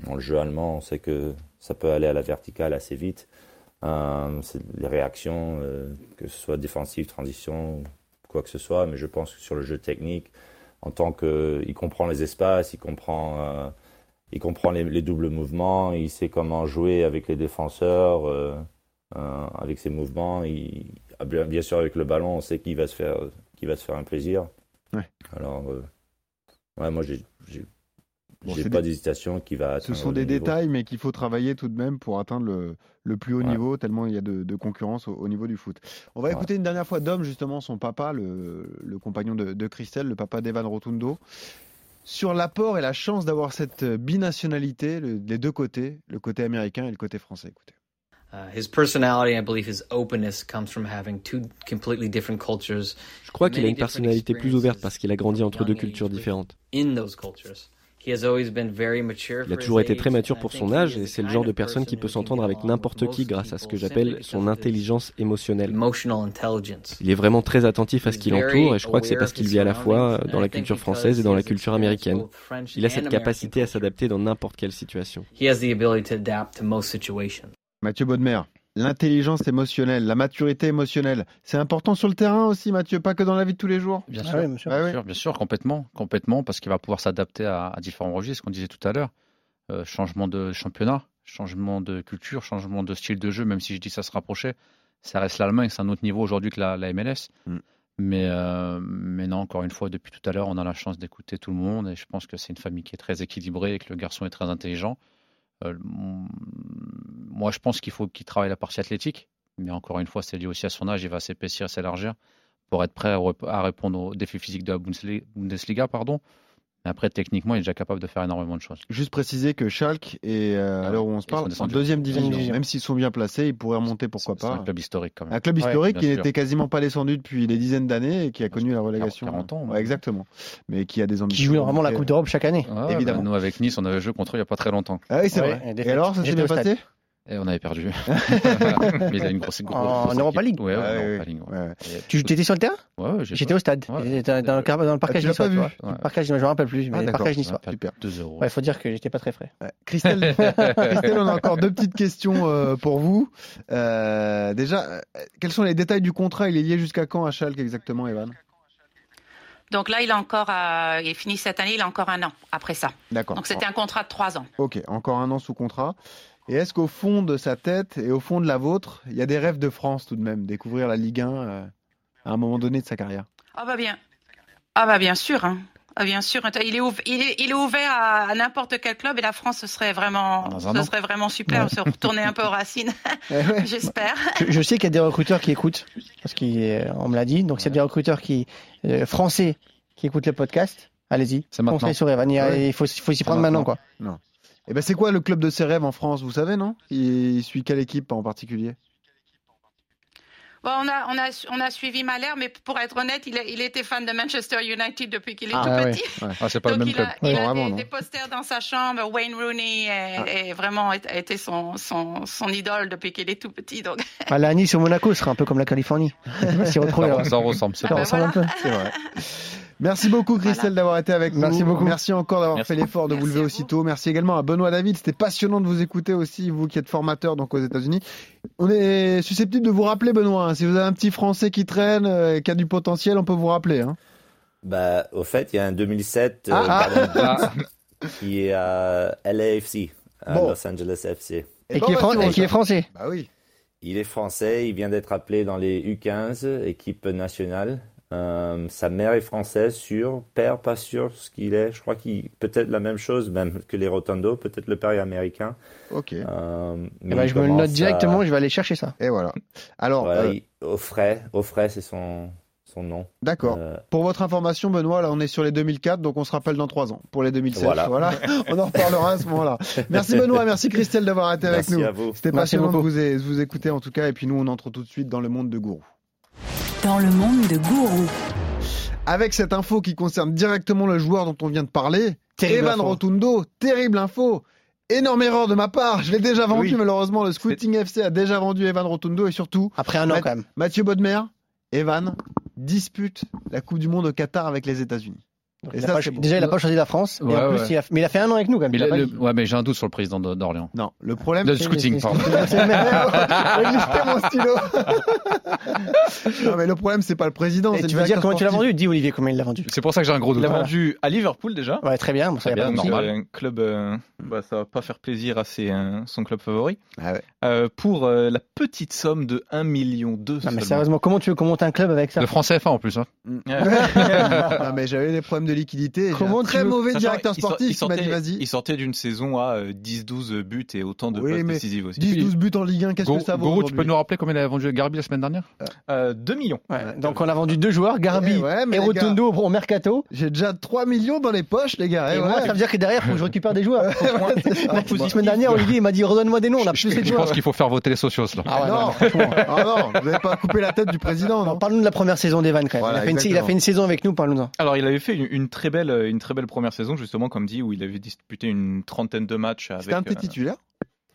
Speaker 9: dans le jeu allemand, on sait que ça peut aller à la verticale assez vite. Euh, les réactions, euh, que ce soit défensif, transition, quoi que ce soit. Mais je pense que sur le jeu technique, en tant qu'il comprend les espaces, il comprend, euh, il comprend les, les, doubles mouvements, il sait comment jouer avec les défenseurs, avec ses mouvements. Il, bien sûr, avec le ballon, on sait qu'il va se faire qui va se faire un plaisir. Ouais. Alors, euh, ouais, moi, j'ai Bon, pas d'hésitation qui va
Speaker 2: Ce sont des détails, mais qu'il faut travailler tout de même pour atteindre le, le plus haut niveau, tellement il y a de, de concurrence au, niveau du foot. On va écouter une dernière fois Dom, justement, son papa, le, le compagnon de, de, Christelle, le papa d'Evan Rotundo, sur l'apport et la chance d'avoir cette binationalité, les deux côtés, le côté américain et le côté français. Écoutez.
Speaker 12: Je crois qu'il a une personnalité plus ouverte parce qu'il a grandi entre deux cultures différentes. Il a toujours été très mature pour son âge et c'est le genre de personne qui peut s'entendre avec n'importe qui grâce à ce que j'appelle son intelligence émotionnelle. Il est vraiment très attentif à ce qui l'entoure et je crois que c'est parce qu'il vit à la fois dans la culture française et dans la culture américaine. Il a cette capacité à s'adapter dans n'importe quelle situation.
Speaker 2: Mathieu Baudemer, l'intelligence émotionnelle, la maturité émotionnelle, c'est important sur le terrain aussi, Mathieu, pas que dans la vie de tous les jours.
Speaker 4: Bien sûr, bien, sûr bien, sûr, complètement, complètement, parce qu'il va pouvoir s'adapter à, différents registres, qu'on disait tout à l'heure. Euh, changement de championnat, changement de culture, changement de style de jeu, même si je dis ça se rapprochait, ça reste l'Allemagne, c'est un autre niveau aujourd'hui que la, MLS. Mm. Mais, euh, mais non, encore une fois, depuis tout à l'heure, on a la chance d'écouter tout le monde et je pense que c'est une famille qui est très équilibrée et que le garçon est très intelligent. Euh, moi, je pense qu'il faut qu'il travaille la partie athlétique, mais encore une fois, c'est lié aussi à son âge, il va s'épaissir, s'élargir pour être prêt à répondre aux défis physiques de la Bundesliga. Pardon. Après, techniquement, il est déjà capable de faire énormément de choses.
Speaker 2: Juste préciser que Schalke est, euh, à l'heure où on se parle, en deuxième division. Même s'ils sont bien placés, ils pourraient remonter, pourquoi pas.
Speaker 4: C'est un club historique quand même.
Speaker 2: Un club historique qui n'était quasiment pas descendu depuis des dizaines d'années et qui a connu la relégation.
Speaker 4: 40 ans.
Speaker 2: exactement. Mais qui a des ambitions.
Speaker 3: Qui joue vraiment la Coupe d'Europe chaque année.
Speaker 4: évidemment. Bah, nous, avec Nice, on avait joué contre eux il n'y a pas très longtemps.
Speaker 2: Ah oui, c'est vrai. Et alors, ça s'est bien passé?
Speaker 4: Et on avait perdu. <laughs> mais il a une grosse, grosse
Speaker 3: En Europa League
Speaker 4: Ouais,
Speaker 3: ouais, League, ouais. Tu étais sur le terrain?
Speaker 4: Ouais,
Speaker 3: j'étais au stade. J'étais dans, dans, le parcage
Speaker 2: ah,
Speaker 3: niçois.
Speaker 2: Vu?
Speaker 3: le parcage, je me rappelle plus, mais ah, le parcage niçois.
Speaker 2: Super.
Speaker 4: 2 euros.
Speaker 3: Ouais, faut dire que j'étais pas très frais.
Speaker 2: Christelle, <laughs> Christelle, on a encore deux petites questions euh, pour vous. Euh, déjà, euh, quels sont les détails du contrat? Il est lié jusqu'à quand à Schalke exactement, Evan?
Speaker 5: Donc là, il a encore, euh, il est fini cette année, il a encore un an après ça.
Speaker 2: D'accord.
Speaker 5: Donc c'était un contrat de trois ans.
Speaker 2: Ok, encore un an sous contrat. Et est-ce qu'au fond de sa tête et au fond de la vôtre, il y a des rêves de France tout de même, découvrir la Ligue 1 euh, à un moment donné de sa carrière?
Speaker 5: Ah bah bien, ah bah bien sûr, hein. ah bien sûr. Il est, il est, il est ouvert à, n'importe quel club et la France ce serait vraiment, ce serait vraiment super, se retourner un peu aux racines, <laughs> eh <laughs> j'espère.
Speaker 3: Je, sais qu'il y a des recruteurs qui écoutent, parce qu'on me l'a dit. Donc s'il y a des recruteurs qui euh, français qui écoutent le podcast, allez-y.
Speaker 4: C'est maintenant.
Speaker 3: Sur Evan. Il, faut, faut s'y prendre maintenant, quoi.
Speaker 2: Non. Et eh ben c'est quoi le club de ses rêves en France, vous savez, non? Il, suit quelle équipe en particulier?
Speaker 5: Bon, on, a, on, a, on a suivi Malher, mais pour être honnête, il, il était fan de Manchester United depuis qu'il est
Speaker 2: ah,
Speaker 5: tout
Speaker 2: ouais,
Speaker 5: petit.
Speaker 2: Ouais. Ah, c'est pas
Speaker 5: Donc
Speaker 2: le même
Speaker 5: il
Speaker 2: club.
Speaker 5: A, il a des, des, posters dans sa chambre. Wayne Rooney est, ah. est vraiment été son, son, son, idole depuis qu'il est tout petit. Donc.
Speaker 3: Ah, la Nice au Monaco sera un peu comme la Californie. <laughs>
Speaker 4: ça, ressemble,
Speaker 3: ça ressemble un peu.
Speaker 2: C'est vrai. <laughs> Merci beaucoup Christelle d'avoir été avec
Speaker 3: nous. Merci beaucoup.
Speaker 2: Merci encore d'avoir fait l'effort de vous lever aussitôt. Merci également à Benoît David. C'était passionnant de vous écouter aussi, vous qui êtes formateur donc aux États-Unis. On est susceptible de vous rappeler Benoît. Hein. si vous avez un petit Français qui traîne, euh, qui a du potentiel, on peut vous rappeler. Hein.
Speaker 9: Bah, au fait, il y a un 2007 euh,
Speaker 2: ah,
Speaker 9: ah. <laughs> qui est à LAFC, à Los Angeles FC.
Speaker 3: Et, qui, est, qui est français.
Speaker 2: Bah oui.
Speaker 9: Il est français. Il vient d'être appelé dans les U15, équipe nationale. Euh, sa mère est française, sûr. Père, pas sûr ce qu'il est. Je crois qu'il peut-être la même chose, même que les Rotondo. Peut-être le père est américain.
Speaker 2: Ok.
Speaker 9: Euh,
Speaker 3: eh ben, je me le note directement. Je vais aller chercher ça.
Speaker 2: Et voilà. Alors,
Speaker 9: voilà, euh... Offray, Offray, c'est son son nom.
Speaker 2: D'accord. Euh, pour votre information, Benoît, là, on est sur les 2004, donc on se rappelle dans trois ans pour les 2007.
Speaker 9: Voilà.
Speaker 2: voilà. <laughs> on en reparlera à ce moment-là. Merci Benoît, merci Christelle d'avoir été avec nous. C'était passionnant de vous, de vous écouter en tout cas. Et puis nous, on entre tout de suite dans le monde de Gourou
Speaker 1: dans le monde de Gourou.
Speaker 2: Avec cette info qui concerne directement le joueur dont on vient de parler,
Speaker 3: terrible
Speaker 2: Evan Rotundo, terrible info. Énorme erreur de ma part, je l'ai déjà vendu malheureusement, le Scouting FC a déjà vendu Evan Rotundo et surtout...
Speaker 3: Après un an quand même.
Speaker 2: Mathieu Bodmer, Evan dispute la Coupe du Monde au Qatar avec les États-Unis.
Speaker 3: Déjà, il n'a pas choisi la France. mais il a fait un an avec nous quand même.
Speaker 4: Mais ouais, mais j'ai un doute sur le président d'Orléans.
Speaker 2: Non, le problème.
Speaker 4: Le scouting, pardon.
Speaker 2: mon stylo. <laughs> non, mais le problème, c'est pas le président.
Speaker 3: tu veux dire comment tu l'as vendu? Dis Olivier comment il l'a vendu?
Speaker 4: C'est pour ça que j'ai un gros doute.
Speaker 7: Il l'a vendu à Liverpool déjà.
Speaker 3: Ouais, très bien.
Speaker 7: ça bien, normal. Un club, euh, bah, ça va pas faire plaisir à ses, euh, son club favori.
Speaker 2: Ah ouais.
Speaker 7: euh, pour euh, la petite somme de 1 million 2.
Speaker 3: Non, mais sérieusement, comment tu veux qu'on monte un club avec ça?
Speaker 4: De français CFA en plus. Hein. <laughs>
Speaker 2: non, mais j'avais des problèmes de liquidité. Comment très mauvais directeur sportif
Speaker 7: il, sortait, dit. Il sortait d'une saison à 10-12 euh, buts et autant de passes décisives aussi.
Speaker 2: 10-12 buts en Ligue 1, qu'est-ce que ça vaut
Speaker 4: Goro, tu peux nous rappeler combien il a vendu Garbi la semaine dernière?
Speaker 7: 2 euh, millions.
Speaker 3: donc on a vendu deux joueurs, Garbi et Rotundo au mercato.
Speaker 2: J'ai déjà 3 millions dans les poches, les gars.
Speaker 3: Et moi, ça veut dire que derrière, faut que je récupère des joueurs. <laughs> La semaine dernière, Olivier m'a dit redonne-moi des noms. On a plus
Speaker 4: Je pense qu'il faut faire voter les socios là.
Speaker 2: Ah non, <laughs> ah non, vous n'avez pas coupé la tête du président.
Speaker 3: Parle-nous de la première saison d'Evan quand même. Il a fait une saison avec nous, parle-nous-en.
Speaker 7: Alors il avait fait une très belle, une très belle première saison justement, comme dit, où il avait disputé une trentaine de matchs.
Speaker 2: C'était un de tes titulaires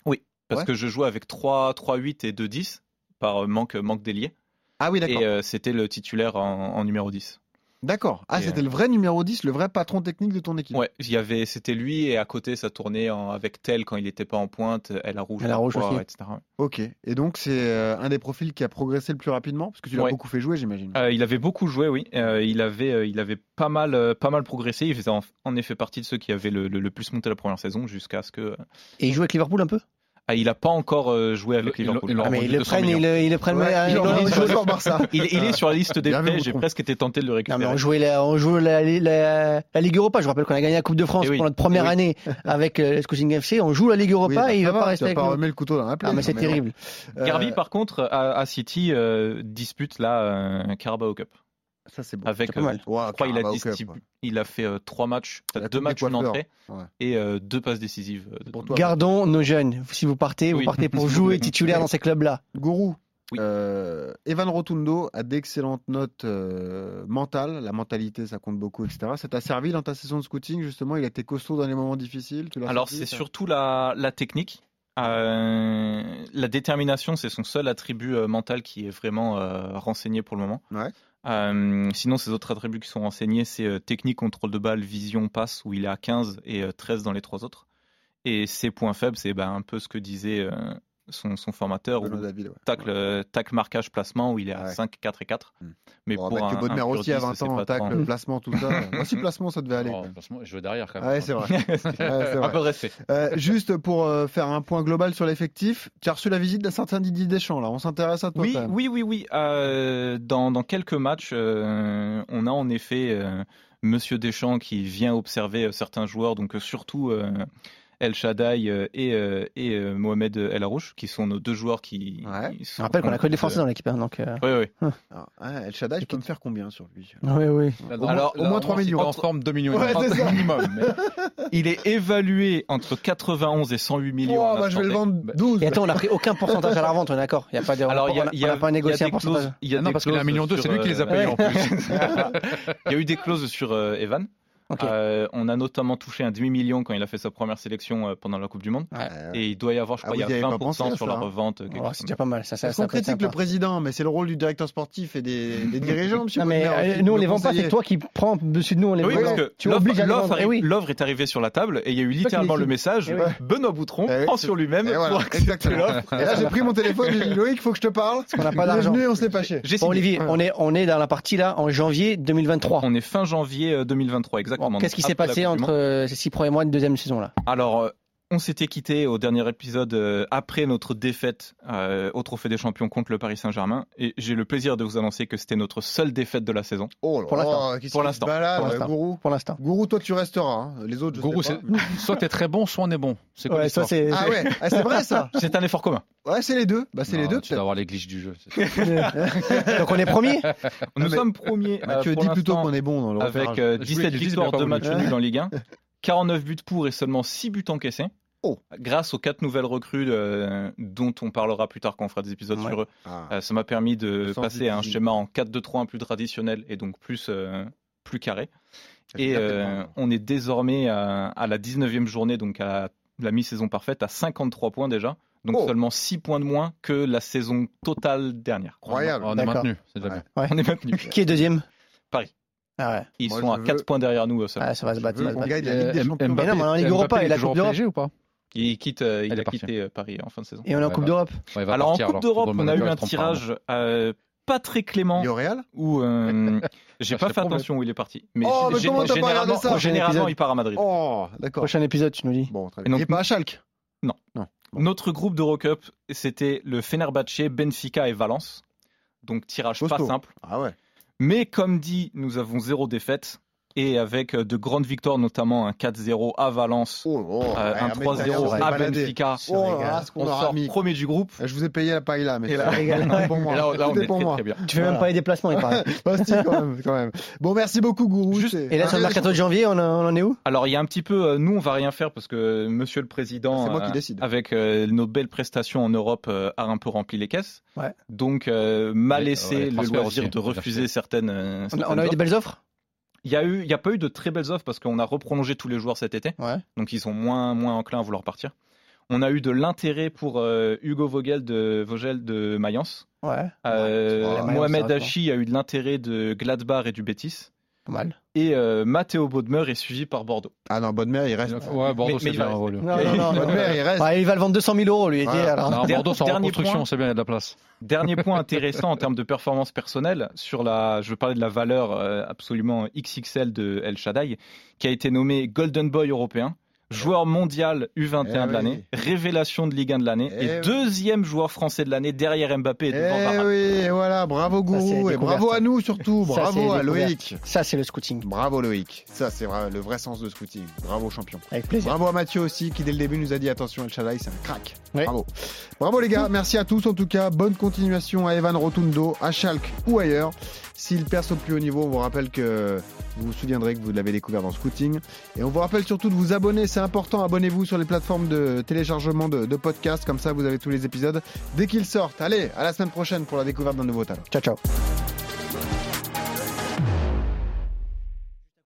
Speaker 7: Oui, parce que je jouais avec 3, 3, 8 et 2, 10 par manque, manque d'ailier.
Speaker 2: Ah oui, d'accord.
Speaker 7: Et c'était le titulaire en, en numéro 10.
Speaker 2: D'accord. Ah, c'était le vrai numéro 10, le vrai patron technique de ton équipe.
Speaker 7: Ouais, il y avait, c'était lui et à côté ça tournait en, avec Tel quand il n'était pas en pointe, elle a rouge,
Speaker 3: elle a rouge aussi.
Speaker 7: etc.
Speaker 2: Ok. Et donc c'est euh, un des profils qui a progressé le plus rapidement parce que tu l'as
Speaker 7: Ouais.
Speaker 2: beaucoup fait jouer, j'imagine.
Speaker 7: Euh, il avait beaucoup joué, oui. Euh, il avait, euh, il avait pas mal, euh, pas mal progressé. Il faisait en, en effet partie de ceux qui avaient le, le- le plus monté la première saison jusqu'à ce que.
Speaker 3: Et il joue avec Liverpool un peu?
Speaker 7: Ah, il a pas encore euh, joué avec
Speaker 4: ils
Speaker 7: Liverpool.
Speaker 4: l'ont
Speaker 3: Ah, mais ils le
Speaker 4: 200
Speaker 3: prennent,
Speaker 4: millions.
Speaker 3: ils le, le prennent.
Speaker 2: Ouais, il
Speaker 3: euh, non, il.
Speaker 7: Il, il est sur la liste des. J'ai presque été tenté de le
Speaker 3: Non,
Speaker 7: récupérer.
Speaker 3: mais on jouait la, on joue la, la, la Ligue Europa. Je rappelle qu'on a gagné la Coupe de France
Speaker 7: Eh oui.
Speaker 3: pour notre première
Speaker 7: Eh oui.
Speaker 3: année <laughs> avec euh, le Scouting FC. On joue la Ligue Europa
Speaker 2: Oui, bah,
Speaker 3: et il va pas rester avec
Speaker 2: pas
Speaker 3: nous.
Speaker 2: le couteau dans la plaie.
Speaker 3: Ah, mais c'est terrible.
Speaker 2: Euh,
Speaker 7: Garbi, par contre, à, City, euh, dispute là un Carabao Cup.
Speaker 2: Ça c'est bon.
Speaker 7: Avec,
Speaker 3: pas mal.
Speaker 7: euh,
Speaker 2: Ouais,
Speaker 7: je crois il a,
Speaker 2: ouais.
Speaker 7: il fait euh, trois matchs, deux matchs,
Speaker 2: coiffeurs.
Speaker 7: entrée
Speaker 2: Ouais.
Speaker 7: et euh, deux passes décisives. euh, de
Speaker 2: Pour toi.
Speaker 3: Gardons nos jeunes. Si vous partez, vous partez pour <laughs> jouer titulaire dans ces clubs-là.
Speaker 2: Gourou.
Speaker 7: Oui.
Speaker 2: euh, Evan Rotundo a d'excellentes notes euh, mentales. La mentalité, ça compte beaucoup, etc. Ça t'a servi dans ta saison de scouting, justement? Il a été costaud dans les moments difficiles tu
Speaker 7: Alors c'est surtout la, la technique. Euh, la détermination, c'est son seul attribut euh, mental qui est vraiment euh, renseigné pour le moment.
Speaker 2: Ouais.
Speaker 7: Euh, sinon, ses autres attributs qui sont renseignés, c'est euh, technique, contrôle de balle, vision, passe, où il est à 15 et euh, 13 dans les trois autres. Et ses points faibles, c'est ben, un peu ce que disait euh, son, son formateur, où
Speaker 2: David, ouais.
Speaker 7: tacle, euh, tacle, marquage, placement, où il est à
Speaker 2: Ouais.
Speaker 7: 5, 4 et 4.
Speaker 2: Hmm.
Speaker 7: Mais
Speaker 2: Bon,
Speaker 7: pour un,
Speaker 2: que
Speaker 7: un
Speaker 2: aussi à
Speaker 7: 10,
Speaker 2: 20
Speaker 7: c'est
Speaker 2: ans,
Speaker 7: pas
Speaker 2: tacle, placement, tout ça. <laughs> Moi aussi, placement, ça devait aller.
Speaker 4: Oh, placement, je jouais derrière quand même.
Speaker 2: Ouais, c'est vrai. <laughs>
Speaker 7: Un peu de respect.
Speaker 2: Euh, juste pour euh, faire un point global sur l'effectif, tu as reçu la visite d'un certain Didier Deschamps, là. On s'intéresse à toi.
Speaker 7: Oui, oui, oui, oui. Euh, dans, dans quelques matchs, euh, on a en effet euh, Monsieur Deschamps qui vient observer euh, certains joueurs, donc euh, surtout euh, El Shaddai euh, et, euh, et euh, Mohamed El Arouche, qui sont nos deux joueurs qui.
Speaker 2: Ouais.
Speaker 7: qui sont-
Speaker 3: rappelle qu'on a que des Français dans l'équipe. hein, donc, euh,
Speaker 7: Oui, oui.
Speaker 2: Alors, ouais, El Shaddai, je peux me faire combien sur lui?
Speaker 3: Oui, oui.
Speaker 4: Là,
Speaker 2: Au moins- au moins 3
Speaker 4: s'il
Speaker 2: millions.
Speaker 4: transforme 2 millions. et
Speaker 2: Ouais,
Speaker 4: demi.
Speaker 2: c'est ça.
Speaker 7: minimum. mais il est évalué entre 91 et 108 millions.
Speaker 2: Oh, bah, je vais le vendre 12.
Speaker 3: Et attends, on a pris aucun pourcentage à la revente, on est d'accord. Il y a pas de.
Speaker 7: Alors, il y a,
Speaker 3: on on pas négocié un pourcentage.
Speaker 7: Il y a
Speaker 4: Ah non, parce qu'il a un
Speaker 7: clauses
Speaker 4: million deux, c'est lui qui les a payés en <laughs> plus.
Speaker 7: Il y a eu des clauses sur Evan. Euh, on a notamment touché un demi-million quand il a fait sa première sélection euh, pendant la Coupe du Monde.
Speaker 2: Ouais.
Speaker 7: Et il doit y avoir, je
Speaker 2: Ah,
Speaker 7: crois,
Speaker 2: vous
Speaker 7: il
Speaker 2: y
Speaker 7: a
Speaker 2: pas pensé
Speaker 7: 20%
Speaker 2: à
Speaker 7: sur
Speaker 2: ça,
Speaker 7: la
Speaker 2: hein.
Speaker 7: revente.
Speaker 3: Oh,
Speaker 7: chose
Speaker 3: c'est déjà pas mal. Ça, ça,
Speaker 2: Parce
Speaker 3: ça être
Speaker 2: critique le président, mais c'est le rôle du directeur sportif et des, des <laughs> dirigeants, monsieur
Speaker 3: Non, mais euh, nous, on les vend pas, c'est toi qui prends dessus de nous, on les
Speaker 7: Oui,
Speaker 3: vend.
Speaker 7: parce que
Speaker 3: tu
Speaker 7: l'offre
Speaker 3: obliges à les
Speaker 7: l'offre.
Speaker 3: Eh oui.
Speaker 7: est arrivée sur la table et il y a eu littéralement le message
Speaker 3: Eh oui.
Speaker 7: Benoît Boutron
Speaker 2: Eh
Speaker 7: prend sur lui-même
Speaker 2: Et
Speaker 7: pour accepter l'offre.
Speaker 2: Et là, j'ai pris mon téléphone, j'ai dit Loïc, il faut que je te parle.
Speaker 3: qu'on n'a pas d'argent.
Speaker 2: on s'est pas.
Speaker 3: Olivier, on est, on est dans la partie là en janvier 2023.
Speaker 7: On est fin janvier euh, 2023, exactement.
Speaker 3: Qu'est-ce qui s'est passé entre euh, ces six premiers mois de deuxième saison là?
Speaker 7: Alors, euh, on s'était quitté au dernier épisode euh, après notre défaite euh, au Trophée des Champions contre le Paris Saint-Germain. Et j'ai le plaisir de vous annoncer que c'était notre seule défaite de la saison.
Speaker 2: Oh là
Speaker 3: Pour
Speaker 2: là,
Speaker 3: l'instant.
Speaker 7: Pour l'instant.
Speaker 2: Gourou.
Speaker 3: pour l'instant
Speaker 2: Gourou, toi, tu resteras. hein. Les autres, je
Speaker 4: Gourou,
Speaker 2: sais pas.
Speaker 4: soit t'es très bon, soit on est bon. C'est quoi
Speaker 3: Ouais, ça
Speaker 4: l'histoire
Speaker 3: c'est.
Speaker 2: Ah ouais, ah, c'est vrai ça. <laughs>
Speaker 7: C'est un effort commun.
Speaker 2: Ouais, c'est les deux. Bah, c'est les deux,
Speaker 4: Tu dois
Speaker 2: peut-être.
Speaker 4: avoir les glitches du jeu. <laughs>
Speaker 3: Donc on est premier <laughs>
Speaker 7: Nous
Speaker 2: mais-
Speaker 7: sommes premiers. euh,
Speaker 2: Mathieu dit plutôt qu'on est bon dans le
Speaker 7: avec
Speaker 2: repérage.
Speaker 7: euh,
Speaker 4: Je
Speaker 7: 17
Speaker 4: voulais- je dis,
Speaker 7: victoires,
Speaker 4: il a pas
Speaker 7: 2
Speaker 4: voulu.
Speaker 7: matchs nuls en Ligue 1, 49 buts pour et seulement 6 buts encaissés.
Speaker 2: Oh.
Speaker 7: Grâce aux quatre nouvelles recrues euh, dont on parlera plus tard quand on fera des épisodes
Speaker 3: Ouais.
Speaker 7: sur eux,
Speaker 2: Ah.
Speaker 7: Euh, ça m'a permis de
Speaker 2: Le sens
Speaker 7: passer à un schéma en 4-2-3 plus traditionnel et donc plus, euh, plus carré. Et euh, on est désormais à, à la 19e journée, donc à la, mi-saison parfaite, à 53 points déjà. Donc
Speaker 2: Oh.
Speaker 7: seulement 6 points de moins que la saison totale dernière.
Speaker 2: Incroyable.
Speaker 4: On est
Speaker 3: D'accord.
Speaker 4: maintenu. C'est déjà
Speaker 2: Ouais.
Speaker 4: bien.
Speaker 7: On est maintenu. <laughs>
Speaker 3: Qui est deuxième?
Speaker 7: Paris.
Speaker 3: Ah ouais.
Speaker 7: Ils
Speaker 2: Moi,
Speaker 7: sont à
Speaker 2: veux-
Speaker 7: 4 points derrière nous. euh.
Speaker 3: Ah, ça va se
Speaker 2: Je
Speaker 3: battre.
Speaker 2: veux
Speaker 3: ça va se battre.
Speaker 2: gagne la Ligue des
Speaker 4: Euh,
Speaker 2: Champions.
Speaker 3: Mais non, mais en Ligue
Speaker 4: Mbappé,
Speaker 3: Europa
Speaker 4: il
Speaker 3: et
Speaker 4: est
Speaker 3: la Coupe
Speaker 4: au
Speaker 3: d'Europe.
Speaker 4: PSG ou pas?
Speaker 7: Il quitte, euh, il a quitté euh, Paris en fin de saison.
Speaker 3: Et on est en
Speaker 4: Ouais,
Speaker 3: Coupe
Speaker 4: bah.
Speaker 3: d'Europe.
Speaker 4: Ouais, il
Speaker 7: Alors en Coupe d'Europe, on a eu un
Speaker 4: il
Speaker 7: tirage euh, pas très clément
Speaker 2: Le Real
Speaker 7: où euh, <laughs> j'ai
Speaker 4: Ça
Speaker 7: pas fait attention où il est parti. Mais,
Speaker 2: Oh, mais
Speaker 7: gé-
Speaker 2: comment t'as pas regardé
Speaker 7: généralement,
Speaker 2: ça
Speaker 7: généralement,
Speaker 3: Prochain
Speaker 7: il part à Madrid.
Speaker 2: Oh, d'accord.
Speaker 3: Prochain épisode, tu nous dis.
Speaker 2: Bon, très
Speaker 7: Et
Speaker 2: bien.
Speaker 7: donc,
Speaker 2: Il est pas à Schalke
Speaker 7: Notre groupe d'Eurocup, c'était le Fenerbahçe, Benfica et Valence. Donc tirage pas
Speaker 2: Costaud.
Speaker 7: simple.
Speaker 2: Ah ouais.
Speaker 7: Mais comme dit, nous avons zéro défaite. Et avec euh, de grandes victoires, notamment un 4-0 à Valence,
Speaker 2: Oh, oh,
Speaker 7: euh,
Speaker 2: ouais,
Speaker 7: un
Speaker 2: mec,
Speaker 7: 3-0
Speaker 2: derrière, on s'est
Speaker 7: à. Benfica.
Speaker 2: Oh là
Speaker 7: On
Speaker 2: aura
Speaker 7: sort
Speaker 2: mis.
Speaker 7: premier du groupe.
Speaker 2: Je vous ai payé la paille là, mais c'est <laughs> pour moi.
Speaker 7: Là, là, on est
Speaker 2: pour
Speaker 7: très,
Speaker 2: moi.
Speaker 7: très bien.
Speaker 3: Tu fais
Speaker 2: Voilà.
Speaker 3: même pas les déplacements, il paraît. <laughs>
Speaker 2: Bah, quand même, quand même. Bon, merci beaucoup, Gourou.
Speaker 7: Juste-
Speaker 3: Et là, sur le
Speaker 2: Ah,
Speaker 3: mercato de janvier, on, en- on en est où?
Speaker 7: Alors il y a un petit peu, euh, nous on va rien faire parce que Monsieur le Président,
Speaker 2: moi qui
Speaker 7: euh, avec euh, nos belles prestations en Europe, euh, a un peu rempli les caisses.
Speaker 3: Ouais.
Speaker 7: Donc euh, m'a laissé le loisir de
Speaker 4: on
Speaker 7: refuser certaines.
Speaker 3: on a, on eu des belles offres?
Speaker 7: Il y a eu, il y a pas eu de très belles offres parce qu'on a reprolongé tous les joueurs cet été. Donc ils sont moins, moins enclins à vouloir partir. On a eu de l'intérêt pour euh, Hugo Vogel de Vogel de Mayence.
Speaker 3: Ouais.
Speaker 7: Euh, Mohamed Hachi a eu de l'intérêt de Gladbach et du Betis.
Speaker 3: Pas mal.
Speaker 7: Et euh, Matteo Bodmer est suivi par Bordeaux.
Speaker 2: Ah non, Bodmer, il reste.
Speaker 4: Ouais, Bordeaux, c'est bien
Speaker 7: il va-
Speaker 4: rôle.
Speaker 3: Non, non, non.
Speaker 2: Bodmer, il reste.
Speaker 3: Ouais, il va le vendre 200 000 euros, lui.
Speaker 2: Voilà.
Speaker 3: alors.
Speaker 4: Non, Bordeaux, c'est en
Speaker 7: dernier
Speaker 4: reconstruction,
Speaker 7: point.
Speaker 4: c'est bien, il y a de la place.
Speaker 7: Dernier point <laughs> intéressant en termes de performance personnelle sur la, je veux parler de la valeur euh, absolument XXL de El Shaddai, qui a été nommé Golden Boy européen, joueur mondial U21
Speaker 2: Eh
Speaker 7: de
Speaker 2: oui.
Speaker 7: l'année, révélation de Ligue 1 de l'année
Speaker 2: Eh
Speaker 7: et
Speaker 2: oui.
Speaker 7: deuxième joueur français de l'année derrière Mbappé et devant
Speaker 2: Eh
Speaker 7: Varane.
Speaker 2: oui, et voilà, bravo Gourou, et bravo à nous surtout,
Speaker 3: Ça, c'est
Speaker 2: bravo à. Loïc.
Speaker 3: Ça, c'est le scouting.
Speaker 2: Bravo Loïc, ça c'est vrai, le vrai sens de scouting. Bravo champion.
Speaker 3: Avec plaisir.
Speaker 2: Bravo à Mathieu aussi qui dès le début nous a dit attention El Shaddai c'est un crack.
Speaker 3: Oui.
Speaker 2: Bravo. Bravo les gars, merci à tous en tout cas. Bonne continuation à Evan Rotundo, à Schalke ou ailleurs. S'il perce au plus haut niveau, on vous rappelle que vous vous souviendrez que vous l'avez découvert dans Scouting. Et on vous rappelle surtout de vous abonner, c'est important. Abonnez-vous sur les plateformes de téléchargement de, de podcasts, comme ça vous avez tous les épisodes dès qu'ils sortent. Allez, à la semaine prochaine pour la découverte d'un nouveau talent.
Speaker 3: Ciao, ciao.